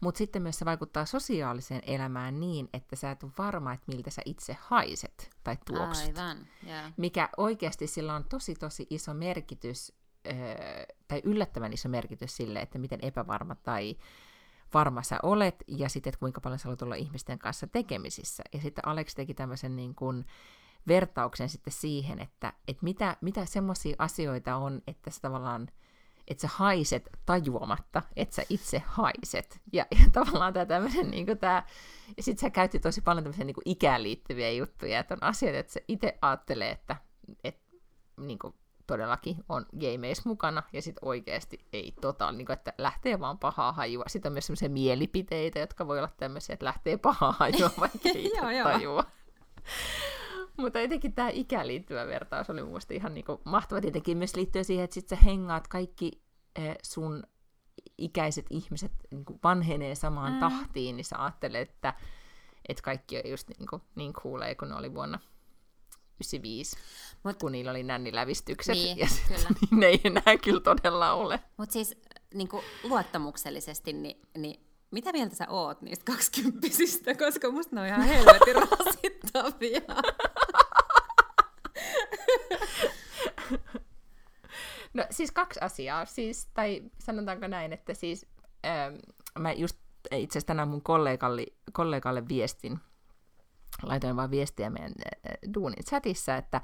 Mutta sitten myös se vaikuttaa sosiaaliseen elämään niin, että sä et ole varma, että miltä sä itse haiset tai tuoksut. Aivan, yeah. Mikä oikeasti sillä on tosi tosi iso merkitys, tai yllättävän iso merkitys sille, että miten epävarma tai varma sä olet, ja sitten, että kuinka paljon sä olet olla ihmisten kanssa tekemisissä. Ja sitten Alex teki tämmöisen niin kuin vertauksen sitten siihen, että, että mitä, mitä semmoisia asioita on, että sä tavallaan että sä haiset tajuamatta, että sä itse haiset. Ja, ja tavallaan tämä tämmöinen, niin kuin tämä, ja sitten sä käytti tosi paljon tämmöisiä niin kuin ikään liittyviä juttuja, että on asioita, että se itse ajattelee, että, että niin kuin todellakin on gameissa mukana, ja sitten oikeasti ei tota, niin kuin, että lähtee vaan pahaa hajua. Sitten on myös sellaisia mielipiteitä, jotka voi olla tämmöisiä, että lähtee pahaa hajua, vaikka ei tajua. Mutta jotenkin tämä ikään liittyvä vertaus oli mun ihan niin kuin mahtava. Tietenkin myös liittyy siihen, että sit sä hengaat kaikki eh, sun ikäiset ihmiset niin kuin vanhenee samaan mm. tahtiin, niin sä ajattelet, että, että kaikki on just niin, kuin, niin cooleja kuin ne oli vuonna 95, Mut, kun niillä oli nännilävistykset, Niin, ja sit, kyllä. niin ne ei enää kyllä todella ole. Mutta siis niin kuin luottamuksellisesti, niin, niin mitä mieltä sä oot niistä kaksikymppisistä, koska musta ne on ihan helvetin rasittavia. No siis kaksi asiaa, siis, tai sanotaanko näin, että siis ähm, mä just itse asiassa tänään mun kollegalle, kollegalle viestin, laitoin vaan viestiä meidän duunin chatissa, että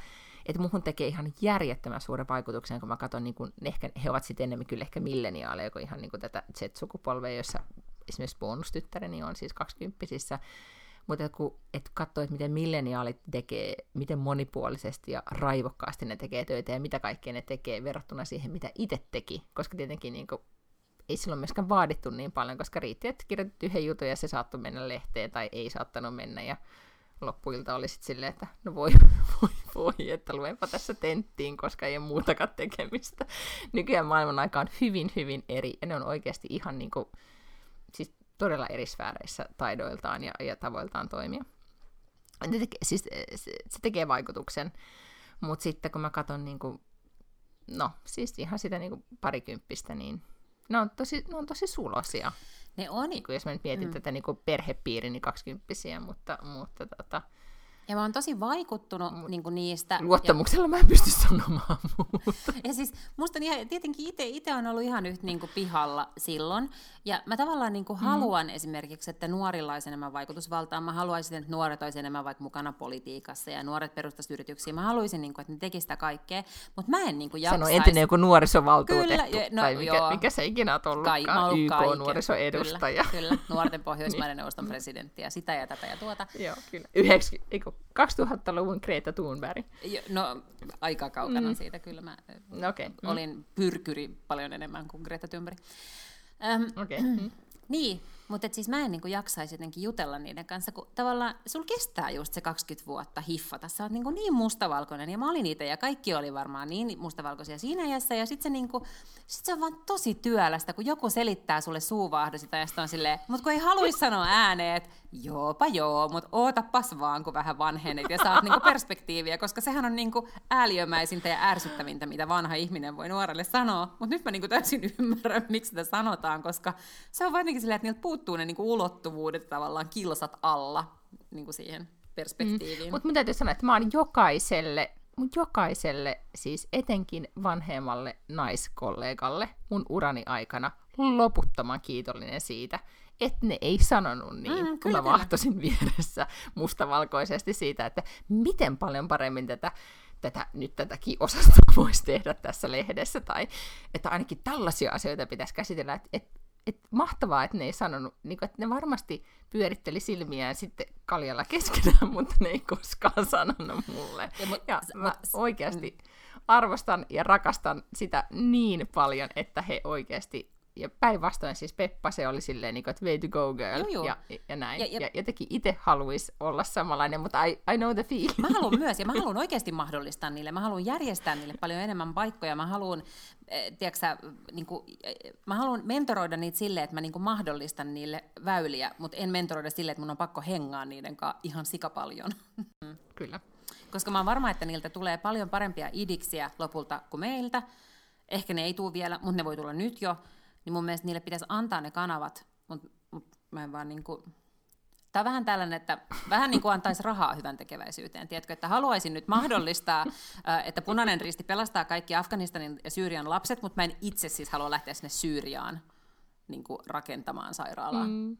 että muhun tekee ihan järjettömän suuren vaikutuksen, kun mä katson, niin kun, ehkä, he ovat sitten enemmän kyllä ehkä milleniaaleja kuin ihan niin kuin tätä Z-sukupolvea, jossa esimerkiksi bonustyttäreni on siis kaksikymppisissä, mutta kun et katsoo, että miten milleniaalit tekee, miten monipuolisesti ja raivokkaasti ne tekee töitä ja mitä kaikkea ne tekee verrattuna siihen, mitä itse teki, koska tietenkin niin kuin, ei silloin myöskään vaadittu niin paljon, koska riitti, että kirjoitit yhden jutun ja se saattoi mennä lehteen tai ei saattanut mennä. Ja loppuilta oli sitten silleen, että no voi, voi, voi, että luenpa tässä tenttiin, koska ei ole muutakaan tekemistä. Nykyään maailman aika on hyvin, hyvin eri, ja ne on oikeasti ihan niin kuin, siis todella eri sfääreissä taidoiltaan ja, ja tavoiltaan toimia. Ne teke, siis, se, tekee vaikutuksen, mutta sitten kun mä katson, niin kuin, no siis ihan sitä niin kuin parikymppistä, niin ne on tosi, ne on tosi sulosia. Ne on. Niin kuin jos mä nyt mietin mm. tätä niin kuin perhepiirini niin kaksikymppisiä, mutta, mutta tota, Ja mä oon tosi vaikuttunut Mut- niin kuin niistä. luottamuksella mä en pysty sanomaan muuta. Ja, ja siis musta ihan, tietenkin itse, on ollut ihan yhtä niin kuin pihalla silloin. Ja mä tavallaan niin kuin haluan esimerkiksi, että nuorilla olisi enemmän vaikutusvaltaa. Mä haluaisin, että nuoret olisi enemmän vaikka mukana politiikassa ja nuoret perustaisi yrityksiä. Mä haluaisin, niin kuin, että ne tekisivät sitä kaikkea. Mutta mä en niin kuin Sano jaksaisi. entinen joku nuorisovaltuutettu, Kyllä, jo- no tai mikä, joo. mikä se ikinä on Kai, ollutkaan, ollut kaiken. YK-nuorisoedustaja. Kyllä, kyllä, nuorten Pohjoismaiden neuvoston presidentti ja sitä ja tätä ja tuota. Joo, kyllä. 90, eiku, 2000-luvun Greta Thunberg. Jo, No, aika kaukana mm. siitä kyllä. Mä. Okay. olin pyrkyri paljon enemmän kuin Greta Thunberg. Ähm, Okei. Mm. Niin, mutta et siis mä en niinku jaksaisi jotenkin jutella niiden kanssa, kun tavallaan sul kestää just se 20 vuotta hiffata. Sä oot niinku niin mustavalkoinen, ja mä olin niitä, ja kaikki oli varmaan niin mustavalkoisia siinä iässä, ja sit se, niinku, sit se on vaan tosi työlästä, kun joku selittää sulle suuvaahdosi, tai sitten on silleen, mutta kun ei haluaisi sanoa ääneen, että joopa joo, mutta ootapas vaan, kun vähän vanhenit, ja saat niinku perspektiiviä, koska sehän on niinku ääliömäisintä ja ärsyttävintä, mitä vanha ihminen voi nuorelle sanoa. Mutta nyt mä niinku täysin ymmärrän, miksi sitä sanotaan, koska se on jotenkin silleen, että niiltä puuttuu ne niinku ulottuvuudet tavallaan kilsat alla niinku siihen perspektiiviin. Mutta mun täytyy sanoa, että mä oon jokaiselle, mun jokaiselle, siis etenkin vanhemmalle naiskollegalle mun urani aikana loputtoman kiitollinen siitä, että ne ei sanonut niin, Mm, kun mä vahtosin vieressä mustavalkoisesti siitä, että miten paljon paremmin tätä, tätä nyt tätäkin osastoa voisi tehdä tässä lehdessä, tai että ainakin tällaisia asioita pitäisi käsitellä, että et, et mahtavaa, että ne ei sanonut, niin kuin, että ne varmasti pyöritteli silmiään sitten kaljalla keskenään, mutta ne ei koskaan sanonut mulle. Ja mut- Ja s- mä s- oikeasti arvostan ja rakastan sitä niin paljon, että he oikeasti, ja päinvastoin siis Peppa se oli silleen, niin kuin, että way to go girl, Joo, joo. Ja, ja näin. Ja- Ja, ja- jotenkin itse haluaisi olla samanlainen, mutta I, I know the feeling. Mä haluan myös, ja mä haluan oikeasti mahdollistaa niille. Mä haluan järjestää niille paljon enemmän paikkoja. Mä haluan, tiedätkö, sä, niin kuin, eh, mä haluan mentoroida niitä silleen, että mä niin kuin mahdollistan niille väyliä, mutta en mentoroida silleen, että mun on pakko hengaa niiden kanssa ihan sikapaljon. Kyllä. Koska mä oon varma, että niiltä tulee paljon parempia idiksiä lopulta kuin meiltä. Ehkä ne ei tule vielä, mutta ne voi tulla nyt jo. Niin mun mielestä niille pitäisi antaa ne kanavat, mutta mut mä en vaan niinku... Tämä on vähän tällainen, että vähän niin kuin antaisi rahaa hyvän tekeväisyyteen. Tiedätkö, että haluaisin nyt mahdollistaa, että punainen risti pelastaa kaikki Afganistanin ja Syyrian lapset, mutta mä en itse siis halua lähteä sinne Syyriaan niin kuin rakentamaan sairaalaa. Mm.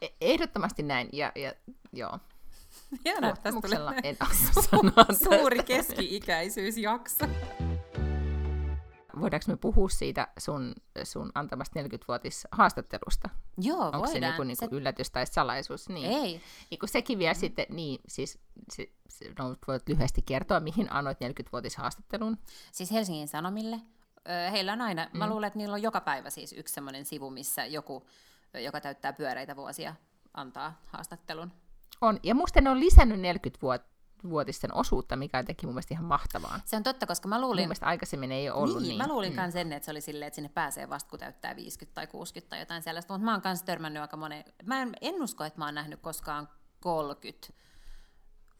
E- Ehdottomasti näin, ja, ja joo. Hienoa, tästä tuli en sanoa suuri keski-ikäisyysjakso. Voidaanko me puhua siitä sun, sun antamasta 40-vuotis haastattelusta? Joo, Onko se voidaan. niinku, niinku Se- yllätys tai salaisuus? Niin. Ei. Niin kun sekin vielä sitten, niin siis se, se, no, voit lyhyesti kertoa, mihin annoit 40-vuotis haastattelun. Siis Helsingin Sanomille. Heillä on aina, mm. mä luulen, että niillä on joka päivä siis yksi semmoinen sivu, missä joku, joka täyttää pyöreitä vuosia, antaa haastattelun. On, ja musta ne on lisännyt 40-vuotisten osuutta, mikä on jotenkin mun mielestä ihan mahtavaa. Se on totta, koska mä Mun luulin, mielestä aikaisemmin ei ole ollut niin, niin. mä luulin kans ennen, että se oli silleen, että sinne pääsee vasta kun täyttää 50 tai 60 tai jotain sellaista, mutta mä oon kanssa törmännyt aika moneen, mä en, en usko, että mä oon nähnyt koskaan 30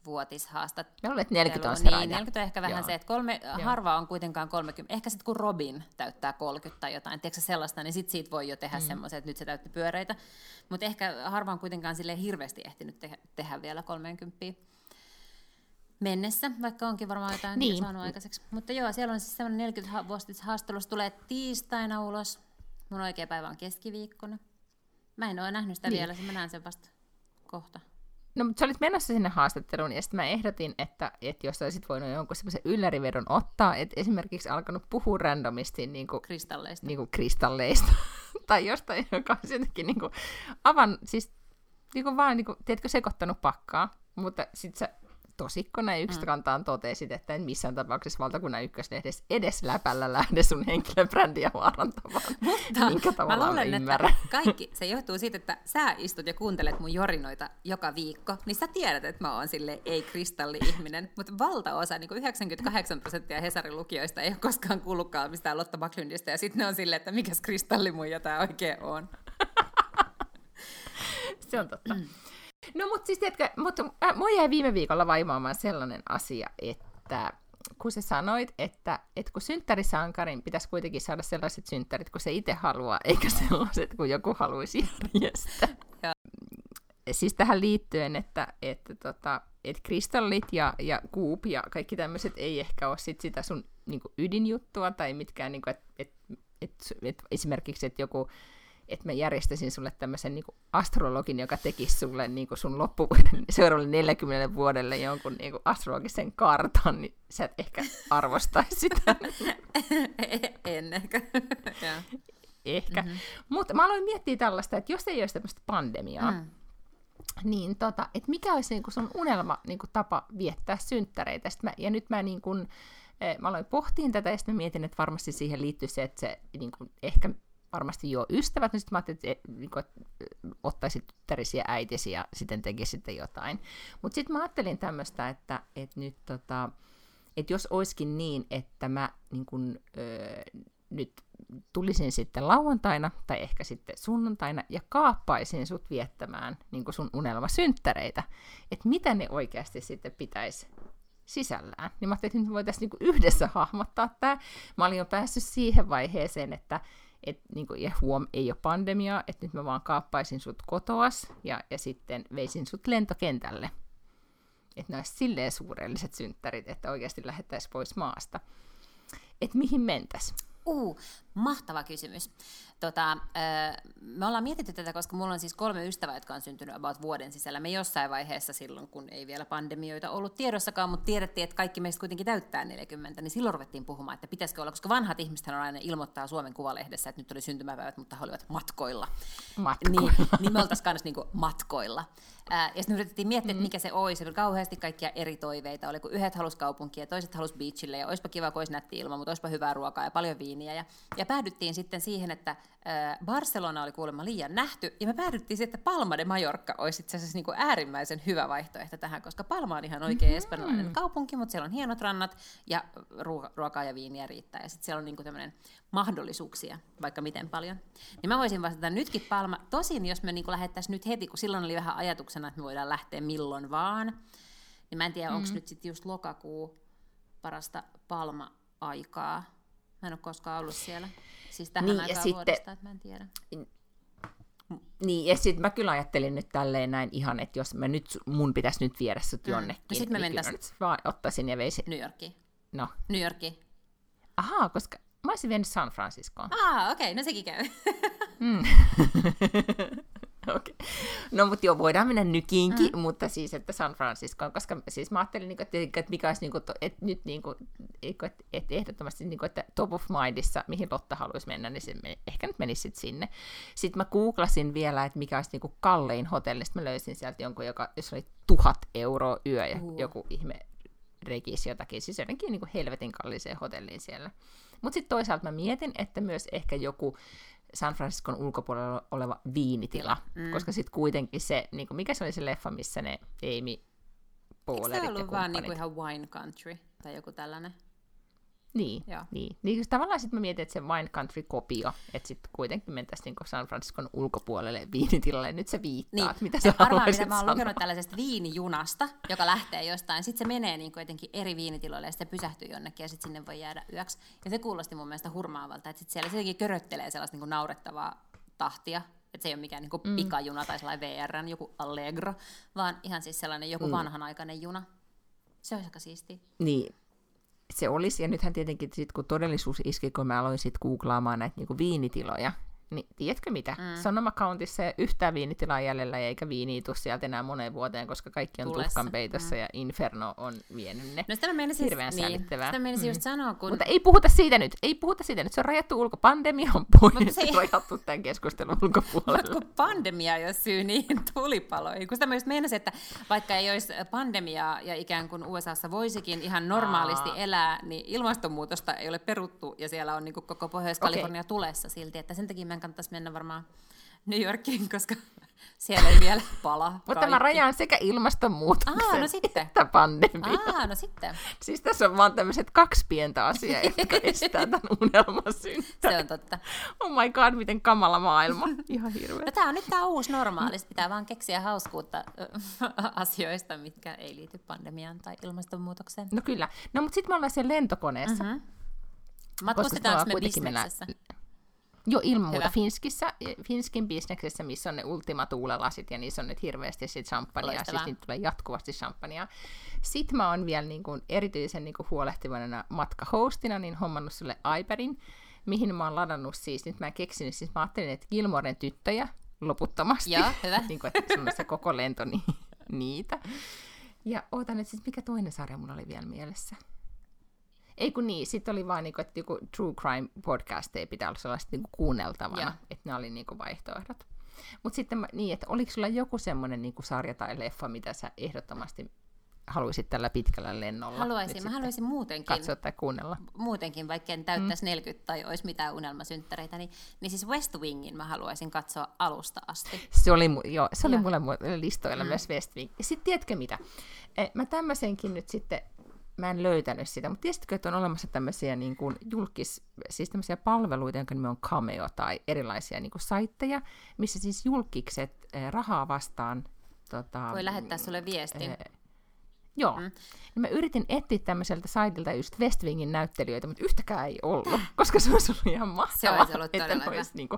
vuotishaastattelu. Mä luulen, että 40 on se Niin, raja. 40 on ehkä vähän Joo. se, että kolme, harva on kuitenkaan 30. Ehkä sitten kun Robin täyttää 30 tai jotain, tiedätkö sellaista, niin sitten siitä voi jo tehdä mm. semmoisen, että nyt se täytti pyöreitä. Mutta ehkä harva on kuitenkaan sille hirveästi ehtinyt tehdä, tehdä vielä 30 mennessä, vaikka onkin varmaan jotain Niin. niin. saanut aikaiseksi. Mutta joo, siellä on siis semmoinen 40 vuotisessa haastattelussa tulee tiistaina ulos. Mun oikea päivä on keskiviikkona. Mä en ole nähnyt sitä Niin. vielä, se mä näen sen vasta kohta. No, mutta sä olit menossa sinne haastatteluun, ja sitten mä ehdotin, että, että jos sä olisit voinut jonkun semmoisen yllärivedon ottaa, että esimerkiksi alkanut puhua randomisti niin kuin, Kristalleista. niin kuin kristalleista, tai jostain, joka olisi jotenkin niin kuin, avan, siis niin kuin vaan, niin kuin, tiedätkö, sekoittanut pakkaa, mutta sitten sä tosikkona ja yksikantaan totesit, että en missään tapauksessa valtakunnan ykköslehdessä edes läpällä lähde sun henkilöbrändiä vaarantamaan. Mutta Minkä mä luulen, että kaikki, se johtuu siitä, että sä istut ja kuuntelet mun jorinoita joka viikko, niin sä tiedät, että mä oon sille ei-kristalli-ihminen, mutta valtaosa, niin kuin 98 prosenttia Hesarin lukijoista ei ole koskaan kuullutkaan mistään Lotta Backlundista, ja sitten ne on silleen, että mikäs kristallimuija tää oikein on. Se on totta. No mutta siis tiedätkö, mutta äh, mua jäi viime viikolla vaimaamaan sellainen asia, että kun sä sanoit, että, että kun synttärisankarin pitäisi kuitenkin saada sellaiset synttärit, kun se itse haluaa, eikä sellaiset, kun joku haluaisi järjestää. Joo. Siis tähän liittyen, että, että, tota, että kristallit ja, ja kuup ja kaikki tämmöiset ei ehkä ole sit sitä sun niin ydinjuttua, tai mitkään, niin että et, et, et, esimerkiksi, että joku että mä järjestäisin sulle tämmöisen niin astrologin, joka tekisi sulle niin sun loppu seuraavalle 40 vuodelle jonkun niin astrologisen kartan, niin sä et ehkä arvostaisi sitä. en ehkä. Ehkä. Mm-hmm. Mutta mä aloin miettiä tällaista, että jos ei olisi tämmöistä pandemiaa, mm. niin tota, että mikä olisi niin sun unelma niin tapa viettää synttäreitä. Sitten mä, ja nyt mä niin kun, mä aloin pohtiin tätä ja sitten mietin, että varmasti siihen liittyy se, että se niin kun, ehkä varmasti jo ystävät, niin sitten mä ajattelin, että, niin kuin, että ottaisit tyttärisi ja äitisi ja sitten tekisi sitten jotain. Mutta sitten mä ajattelin tämmöistä, että, että nyt tota, että jos olisikin niin, että mä niin kun, öö, nyt tulisin sitten lauantaina tai ehkä sitten sunnuntaina ja kaappaisin sut viettämään niin sun unelmasynttäreitä, että mitä ne oikeasti sitten pitäisi sisällään. Niin mä ajattelin, että nyt voitaisiin niin yhdessä hahmottaa tämä. Mä olin jo päässyt siihen vaiheeseen, että et, niin kuin, ja huom, ei ole pandemiaa, että nyt mä vaan kaappaisin sut kotoas ja, ja sitten veisin sut lentokentälle. Että ne silleen suurelliset synttärit, että oikeasti lähettäisiin pois maasta. Että mihin mentäs? Uh, mahtava kysymys. Tota, me ollaan mietitty tätä, koska mulla on siis kolme ystävää, jotka on syntynyt about vuoden sisällä. Me jossain vaiheessa silloin, kun ei vielä pandemioita ollut tiedossakaan, mutta tiedettiin, että kaikki meistä kuitenkin täyttää 40, niin silloin ruvettiin puhumaan, että pitäisikö olla, koska vanhat ihmiset on aina ilmoittaa Suomen kuvalehdessä, että nyt oli syntymäpäivät, mutta he olivat matkoilla. Matkoilla. Niin, niin me oltaisiin kanssa niinku matkoilla. Ää, ja sitten me yritettiin miettiä, että mikä se olisi. Oli kauheasti kaikkia eri toiveita. Oli kun yhdet halus kaupunkia, toiset halus beachille, ja olisipa kiva, kun olisi nätti ilma, mutta olisipa hyvää ruokaa ja paljon viiniä. Ja, ja päädyttiin sitten siihen, että ää, Barcelona oli kuulemma liian nähty, ja me päädyttiin siihen, että Palma de Mallorca olisi itse asiassa niinku äärimmäisen hyvä vaihtoehto tähän, koska Palma on ihan oikein mm-hmm. espanjalainen kaupunki, mutta siellä on hienot rannat, ja ruo- ruokaa ja viiniä riittää. Ja sitten siellä on niinku tämmöinen mahdollisuuksia, vaikka miten paljon. Niin mä voisin vastata nytkin Palma. Tosin, jos me niinku lähettäisiin nyt heti, kun silloin oli vähän ajatuksena, että me voidaan lähteä milloin vaan, niin mä en tiedä, mm. onko nyt sitten just lokakuu parasta Palma-aikaa. Mä en ole koskaan ollut siellä. Siis tähän Niin, ja aikaan sitten- vuodesta, että mä en tiedä. Niin, ja sitten mä kyllä ajattelin nyt tälleen näin ihan, että jos mä nyt, mun pitäisi nyt viedä sut Mm. jonnekin, No sit me niin kyllä nyt vaan ottaisin ja veisin. New Yorkiin. No, New Yorkiin. ahaa, koska mä olisin vienyt San Franciscoon. Ah, okei, okay, no sekin käy. Okay. No mutta joo, voidaan mennä nykiinkin, mm. mutta siis, että San Franciscoon, koska siis mä ajattelin, niinku, että, että mikä olisi, niinku, to- että nyt niinku, eikö, että, että ehdottomasti, niinku, että top of mindissa, mihin Lotta haluaisi mennä, niin se ehkä nyt menisi sit sinne. Sitten mä googlasin vielä, että mikä olisi niinku kallein hotelli, sitten mä löysin sieltä jonkun, joka, jos oli tuhat euroa yö ja Uh. joku ihme rekisi jotakin, siis jotenkin niinku helvetin kalliseen hotelliin siellä. Mutta sitten toisaalta mä mietin, että myös ehkä joku San Franciscon ulkopuolella oleva viinitila, mm. koska sitten kuitenkin se, niin kuin, mikä se oli se leffa, missä ne Amy Eikö Poehlerit se ja ollut vaan niinku kumppanit. ihan wine country tai joku tällainen? Niin, Joo. niin. niin tavallaan sitten mä mietin, että se Wine Country-kopio, että sitten kuitenkin mentäisiin niin San Franciscon ulkopuolelle viinitilalle, nyt se viittaa, niin. mitä sä Arvaa, mitä mä oon lukenut tällaisesta viinijunasta, joka lähtee jostain, sitten se menee niin jotenkin eri viinitiloille ja sitten pysähtyy jonnekin ja sitten sinne voi jäädä yöksi. Ja se kuulosti mun mielestä hurmaavalta, että sitten siellä se jotenkin köröttelee sellaista niin kuin naurettavaa tahtia, että se ei ole mikään niin kuin mm. pikajuna tai sellainen VRn joku Allegro, vaan ihan siis sellainen joku mm. vanhanaikainen juna. Se olisi aika siistiä. Niin, se olisi, ja nythän tietenkin sit, kun todellisuus iski, kun mä aloin sit googlaamaan näitä niinku viinitiloja, niin tiedätkö mitä? Mm. Sonoma-countissa ei yhtään viinitilaa jäljellä, eikä viiniä tule sieltä enää moneen vuoteen, koska kaikki on Tulessa. tuhkan peitossa mm. ja Inferno on vienyt ne. No sitä menisin, Hirveän niin, Sitä menisin mm. just sanoa, kun... Mutta ei puhuta siitä nyt, ei puhuta siitä nyt, se on rajattu ulko, pandemia on pois, se ei... rajattu tämän keskustelun ulkopuolelle. Mutta pandemia ei ole syy niihin tulipaloihin, kun sitä mä just meinasin, että vaikka ei olisi pandemiaa ja ikään kuin USAssa voisikin ihan normaalisti Aa. elää, niin ilmastonmuutosta ei ole peruttu ja siellä on niin koko Pohjois-Kalifornia okay. tulessa silti, että sen takia mä meidän kannattaisi mennä varmaan New Yorkiin, koska siellä ei vielä pala Mutta mä rajaan sekä ilmastonmuutoksen Aa, no sitten. että pandemia. Aa, no sitten. Siis tässä on vaan tämmöiset kaksi pientä asiaa, jotka estää tämän unelman Se on totta. Oh my god, miten kamala maailma. Ihan hirveä. No, tämä on nyt tämä uusi normaali. Pitää vaan keksiä hauskuutta asioista, mitkä ei liity pandemiaan tai ilmastonmuutokseen. No kyllä. No mutta sitten me ollaan siellä lentokoneessa. Mm-hmm. Matkustetaanko me bisneksessä? Mennään Joo, ilman muuta. Finskissä, Finskin bisneksessä, missä on ne ultimatuulelasit, ja niissä on nyt hirveästi sit champagnea, siis niitä tulee jatkuvasti champagnea. Sitten mä oon vielä niin kuin erityisen niin kuin huolehtivana matkahostina, niin hommannut sille iPadin, mihin mä oon ladannut siis, nyt mä keksin, siis mä ajattelin, että Gilmoren tyttöjä loputtomasti. Joo, hyvä. niin kuin, että se koko lento niin, niitä. Ja ootan nyt siis, mikä toinen sarja mulla oli vielä mielessä? Ei kun niin, sitten oli vaan, niinku, että joku true crime podcast ei pitää olla sellaista niinku kuunneltavana, että ne oli niinku vaihtoehdot. Mutta sitten niin, että oliko sulla joku semmoinen niinku sarja tai leffa, mitä sä ehdottomasti haluaisit tällä pitkällä lennolla? Haluaisin, mä haluaisin muutenkin. Katsoa tai kuunnella. Muutenkin, vaikka en täyttäisi mm. 40 tai olisi mitään unelmasynttäreitä, niin, niin siis West Wingin mä haluaisin katsoa alusta asti. Se oli, joo, se oli ja. mulle listoilla mm. myös West Wing. Ja sitten tiedätkö mitä? Eh, mä tämmöisenkin nyt sitten mä en löytänyt sitä, mutta tiesitkö, että on olemassa tämmöisiä niin kuin julkis, siis tämmöisiä palveluita, jonka nimi on Cameo tai erilaisia niin kuin saitteja, missä siis julkikset eh, rahaa vastaan... Tota, Voi lähettää sulle viestin. Eh, Joo. Mm. Niin mä yritin etsiä tämmöiseltä saitilta just West Wingin näyttelijöitä, mutta yhtäkään ei ollut, koska se olisi ollut ihan mahtavaa. Se olisi ollut todella. Olisi niinku...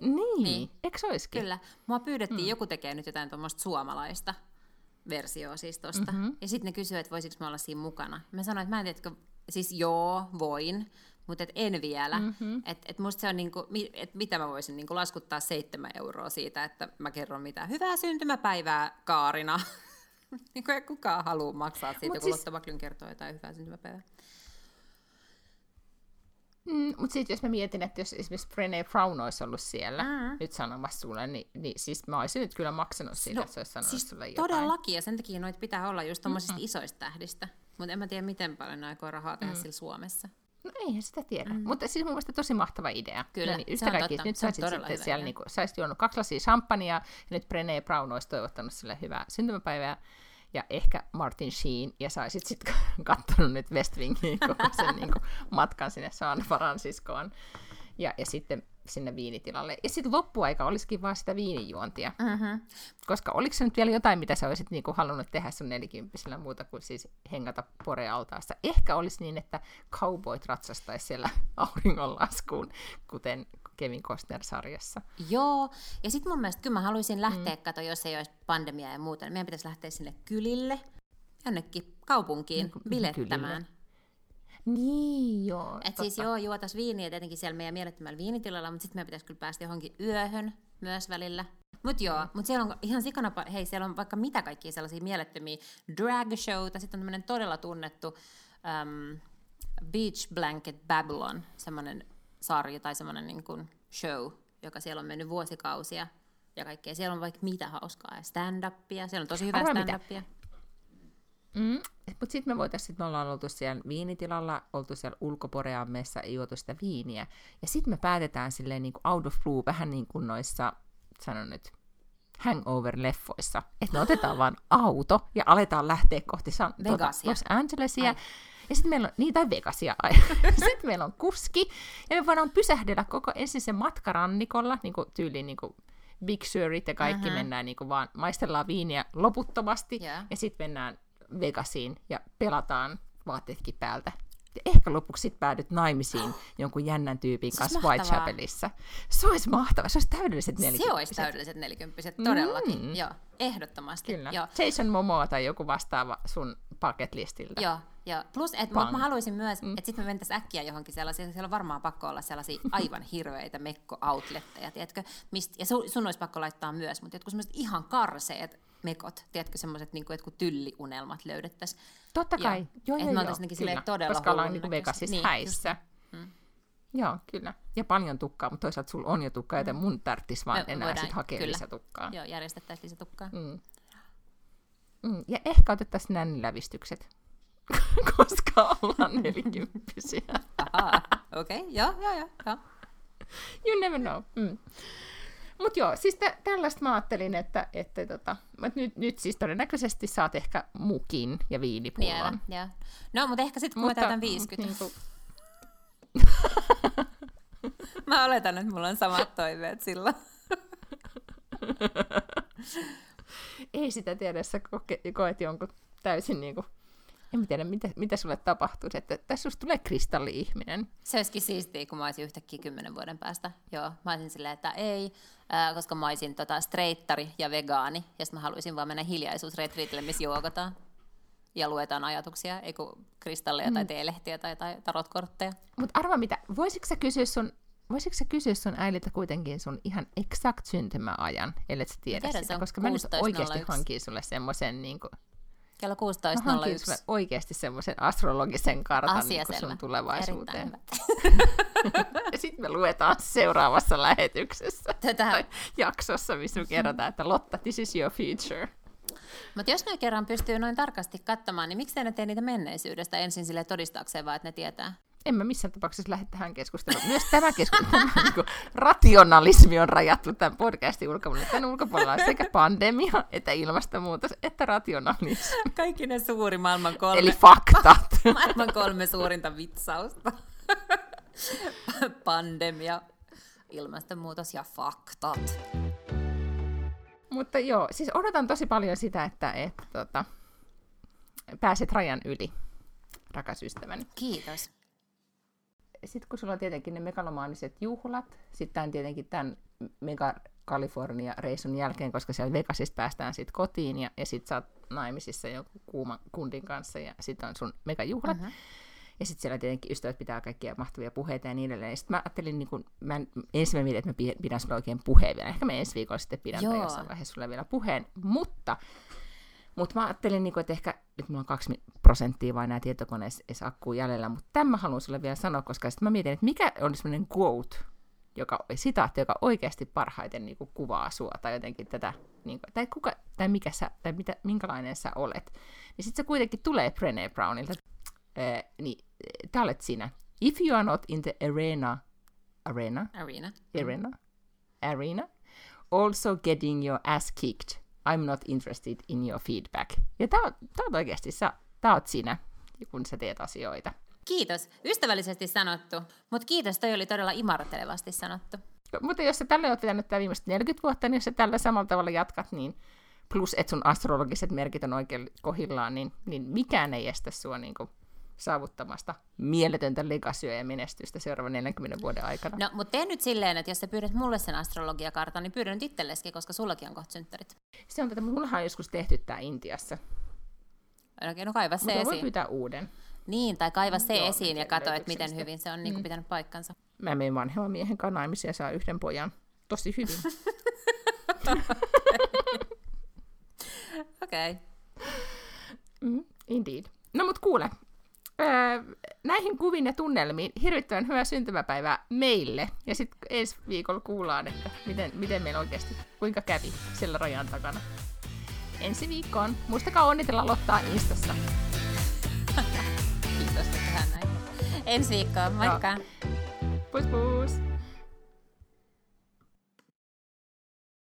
Niin, niin, eikö se olisikin? Kyllä. Mua pyydettiin, mm. joku tekee nyt jotain tuommoista suomalaista versio siis tosta. Mm-hmm. Ja sitten ne kysyivät, että voisiko mä olla siinä mukana. Mä sanoin, että mä en tiedä, siis joo, voin, mutta et en vielä. Mm-hmm. Että et musta se on niinku, että mitä mä voisin niinku laskuttaa seitsemän euroa siitä, että mä kerron mitä hyvää syntymäpäivää Kaarina. niin kuin kukaan haluaa maksaa siitä, Mut kun siis... Lotta Baklyn kertoo jotain hyvää syntymäpäivää. Mm, mutta sitten jos mä mietin, että jos esimerkiksi Brené Brown olisi ollut siellä mm. nyt sanomassa sulle, niin, niin siis mä olisin nyt kyllä maksanut siitä, no, että se olisi sanonut siis sulle jotain. todellakin, ja sen takia noita pitää olla just tommosista mm-hmm. isoista tähdistä. Mutta en mä tiedä, miten paljon aikoo rahaa tehdä mm. sillä Suomessa. No eihän sitä tiedä. Mm. Mutta siis mun mielestä tosi mahtava idea. Kyllä, no niin, yhtä kaikki, Nyt saisit sitten siellä, niin kuin, saisit juonut kaksi lasia champagnea, ja nyt Brené Brown olisi toivottanut sille hyvää syntymäpäivää ja ehkä Martin Sheen, ja saisit sitten katsonut nyt West Wingiin koko sen niin kuin, matkan sinne San Franciscoon. Ja, ja sitten sinne viinitilalle. Ja sitten loppuaika olisikin vaan sitä viinijuontia. Mm-hmm. Koska oliko se nyt vielä jotain, mitä sä olisit niinku halunnut tehdä sun nelikymppisellä muuta kuin siis hengata porealtaassa? Ehkä olisi niin, että cowboyt ratsastaisi siellä auringonlaskuun, kuten Kevin Costner-sarjassa. Joo, ja sitten mun mielestä kyllä mä haluaisin lähteä, mm. kato, jos ei olisi pandemia ja muuta, niin meidän pitäisi lähteä sinne kylille, jonnekin kaupunkiin niin, bilettämään. Kylille. Niin, joo. Et siis joo, juotas viiniä tietenkin siellä meidän mielettömällä viinitilalla, mutta sitten meidän pitäisi kyllä päästä johonkin yöhön myös välillä. Mutta joo, mm. mutta siellä on ihan sikana, hei siellä on vaikka mitä kaikkia sellaisia mielettömiä drag showta, sitten on tämmöinen todella tunnettu um, Beach Blanket Babylon, semmoinen sarja tai semmoinen niin kuin show, joka siellä on mennyt vuosikausia ja kaikkea. Siellä on vaikka mitä hauskaa ja stand-upia. Siellä on tosi hyvää stand-upia. Mm, mutta sitten me voitaisiin, me ollaan oltu siellä viinitilalla, oltu siellä ulkoporeammessa ja juotu sitä viiniä. Ja sitten me päätetään silleen niin kuin out of blue, vähän niin kuin noissa, sanon nyt, hangover-leffoissa. Että me otetaan vaan auto ja aletaan lähteä kohti San- tuota, Los Angelesia. Ai. Ja sitten meillä on niitä Vegasia Sitten meillä on kuski, ja me voidaan pysähdellä koko ensin se matkarannikolla, niin kuin tyyliin niin kuin Big Surit ja kaikki uh-huh. mennään niin kuin vaan, maistellaan viiniä loputtomasti, yeah. ja sitten mennään Vegasiin ja pelataan vaatteetkin päältä ja ehkä lopuksi sit päädyt naimisiin jonkun jännän tyypin kanssa Whitechapelissa. Se olisi mahtavaa, se olisi täydelliset nelikymppiset. Se olisi täydelliset nelikymppiset, todellakin, mm. joo, ehdottomasti. Kyllä. Joo. Jason Momoa tai joku vastaava sun bucket listiltä. Joo, ja plus, että mä haluaisin myös, mm. että sitten me mentäisiin äkkiä johonkin sellaisia, siellä on varmaan pakko olla sellaisia aivan hirveitä mekko-outletteja, tiedätkö? Mist, ja sun, sun olisi pakko laittaa myös, mutta jotkut semmoiset ihan karseet mekot, tiedätkö, semmoiset, niin kuin, että kun tylliunelmat löydettäisiin. Totta kai, ja, joo, joo, joo, kyllä, todella koska ollaan niin Vegasissa niin, häissä. Mm. Joo, kyllä. Ja paljon tukkaa, mutta toisaalta sulla on jo tukkaa, joten mun tarvitsisi vaan Me enää voidaan, sit hakea kyllä. lisätukkaa. Joo, järjestettäisiin lisätukkaa. Mm. Mm. Ja ehkä otettaisiin nännilävistykset, koska ollaan nelikymppisiä. okei, okay. joo, joo, joo. You never know. Mm. Mutta joo, siis tä- tällaista mä ajattelin, että, että tota, nyt, nyt siis todennäköisesti saat ehkä mukin ja viinipullon. Niin, joo. No, mutta ehkä sitten kun mutta, mä täytän 50. Niin kuin... mä oletan, että mulla on samat toiveet silloin. Ei sitä tiedä, sä koet jonkun täysin niin en tiedä, mitä, mitä sulle tapahtuisi, että tässä susta tulee kristalli-ihminen. Se olisikin siistiä, kun mä olisin yhtäkkiä kymmenen vuoden päästä. Joo, mä olisin silleen, että ei, ää, koska mä olisin tota, streittari ja vegaani, ja sitten mä haluaisin vaan mennä hiljaisuusretriitille, missä juokotaan ja luetaan ajatuksia, ei kun kristalleja mm. tai teelehtiä tai, tai tarotkortteja. Mutta arva mitä, voisitko sä kysyä sun Voisitko sä kysyä sun äidiltä kuitenkin sun ihan exakt syntymäajan, ellei sä tiedä Tiedän, sitä, koska mä nyt oikeasti hankin sulle semmoisen niin kuin, Kello 16.01. oikeasti semmoisen astrologisen kartan niin sun tulevaisuuteen. Sitten me luetaan seuraavassa lähetyksessä Tätä... tai jaksossa, missä me kerrotaan, että Lotta, this is your future. Mutta jos ne kerran pystyy noin tarkasti katsomaan, niin miksi ne tee niitä menneisyydestä ensin sille todistaakseen, vaan että ne tietää? En mä missään tapauksessa lähde tähän keskusteluun. Myös tämä keskustelu, niin rationalismi on rajattu tämän podcastin ulkopuolelle. Tämän ulkopuolella on sekä pandemia, että ilmastonmuutos, että rationalismi. Kaikki ne suuri maailman kolme... Eli faktat. maailman kolme suurinta vitsausta. pandemia, ilmastonmuutos ja faktat. Mutta joo, siis odotan tosi paljon sitä, että, että, tota, pääset rajan yli, rakas ystäväni. Kiitos sitten kun sulla on tietenkin ne megalomaaniset juhlat, sitten tietenkin tämän Mega California-reissun jälkeen, koska siellä Vegasista päästään sitten kotiin ja, ja sitten sä oot naimisissa joku kuuman kundin kanssa ja sitten on sun megajuhlat. Uh-huh. Ja sitten siellä tietenkin ystävät pitää kaikkia mahtavia puheita ja niin edelleen. Sitten mä ajattelin, niin kun, mä ensin mä mietin, että mä pidän sulle oikein puheen vielä. Ehkä mä ensi viikolla sitten pidän tai jossain vaiheessa sulle vielä puheen. Mutta mutta mä ajattelin, niinku, että ehkä nyt mulla on kaksi prosenttia vain nämä tietokoneessa akkuu jäljellä, mutta tämän mä haluan sulle vielä sanoa, koska sitten mä mietin, että mikä on semmoinen quote, joka, sitaatti, joka oikeasti parhaiten niin kuin, kuvaa sua tai jotenkin tätä, niin kuin, tai, kuka, tai, mikä sä, tai mitä, minkälainen sä olet. Niin sitten se kuitenkin tulee Brené Brownilta. Ee, niin, tää olet sinä. If you are not in the arena, arena, arena, arena, arena, also getting your ass kicked, I'm not interested in your feedback. Ja tää on, tää on oikeasti, sä, tää oot sinä, kun sä teet asioita. Kiitos. Ystävällisesti sanottu. Mutta kiitos, toi oli todella imartelevasti sanottu. Mutta jos sä tälle oot pitänyt tämä viimeiset 40 vuotta, niin jos sä tällä samalla tavalla jatkat, niin plus että sun astrologiset merkit on oikein kohillaan, niin, niin mikään ei estä sua niin kuin saavuttamasta mieletöntä legasyä ja menestystä seuraavan 40 vuoden aikana. No, mutta tee nyt silleen, että jos sä pyydät mulle sen astrologiakartan, niin pyydän nyt itsellesikin, koska sullakin on kohta synttärit. Se on tätä, mullahan on joskus tehty tämä Intiassa. No, no kaiva se mutta esiin. voi pyytää uuden. Niin, tai kaiva se Joo, esiin ja katso, että miten hyvin se on niin kuin mm. pitänyt paikkansa. Mä menen vanhemman miehen kanssa ja saa yhden pojan. Tosi hyvin. Okei. okay. Mm, indeed. No mut kuule, öö, näihin kuviin ja tunnelmiin hirvittävän hyvää syntymäpäivää meille. Ja sitten ensi viikolla kuullaan, että miten, miten meillä oikeasti, kuinka kävi siellä rajan takana. Ensi viikkoon. Muistakaa onnitella Lottaa Instassa. Kiitos, että tähän näin. Ensi viikkoon, moikka! Pus pus!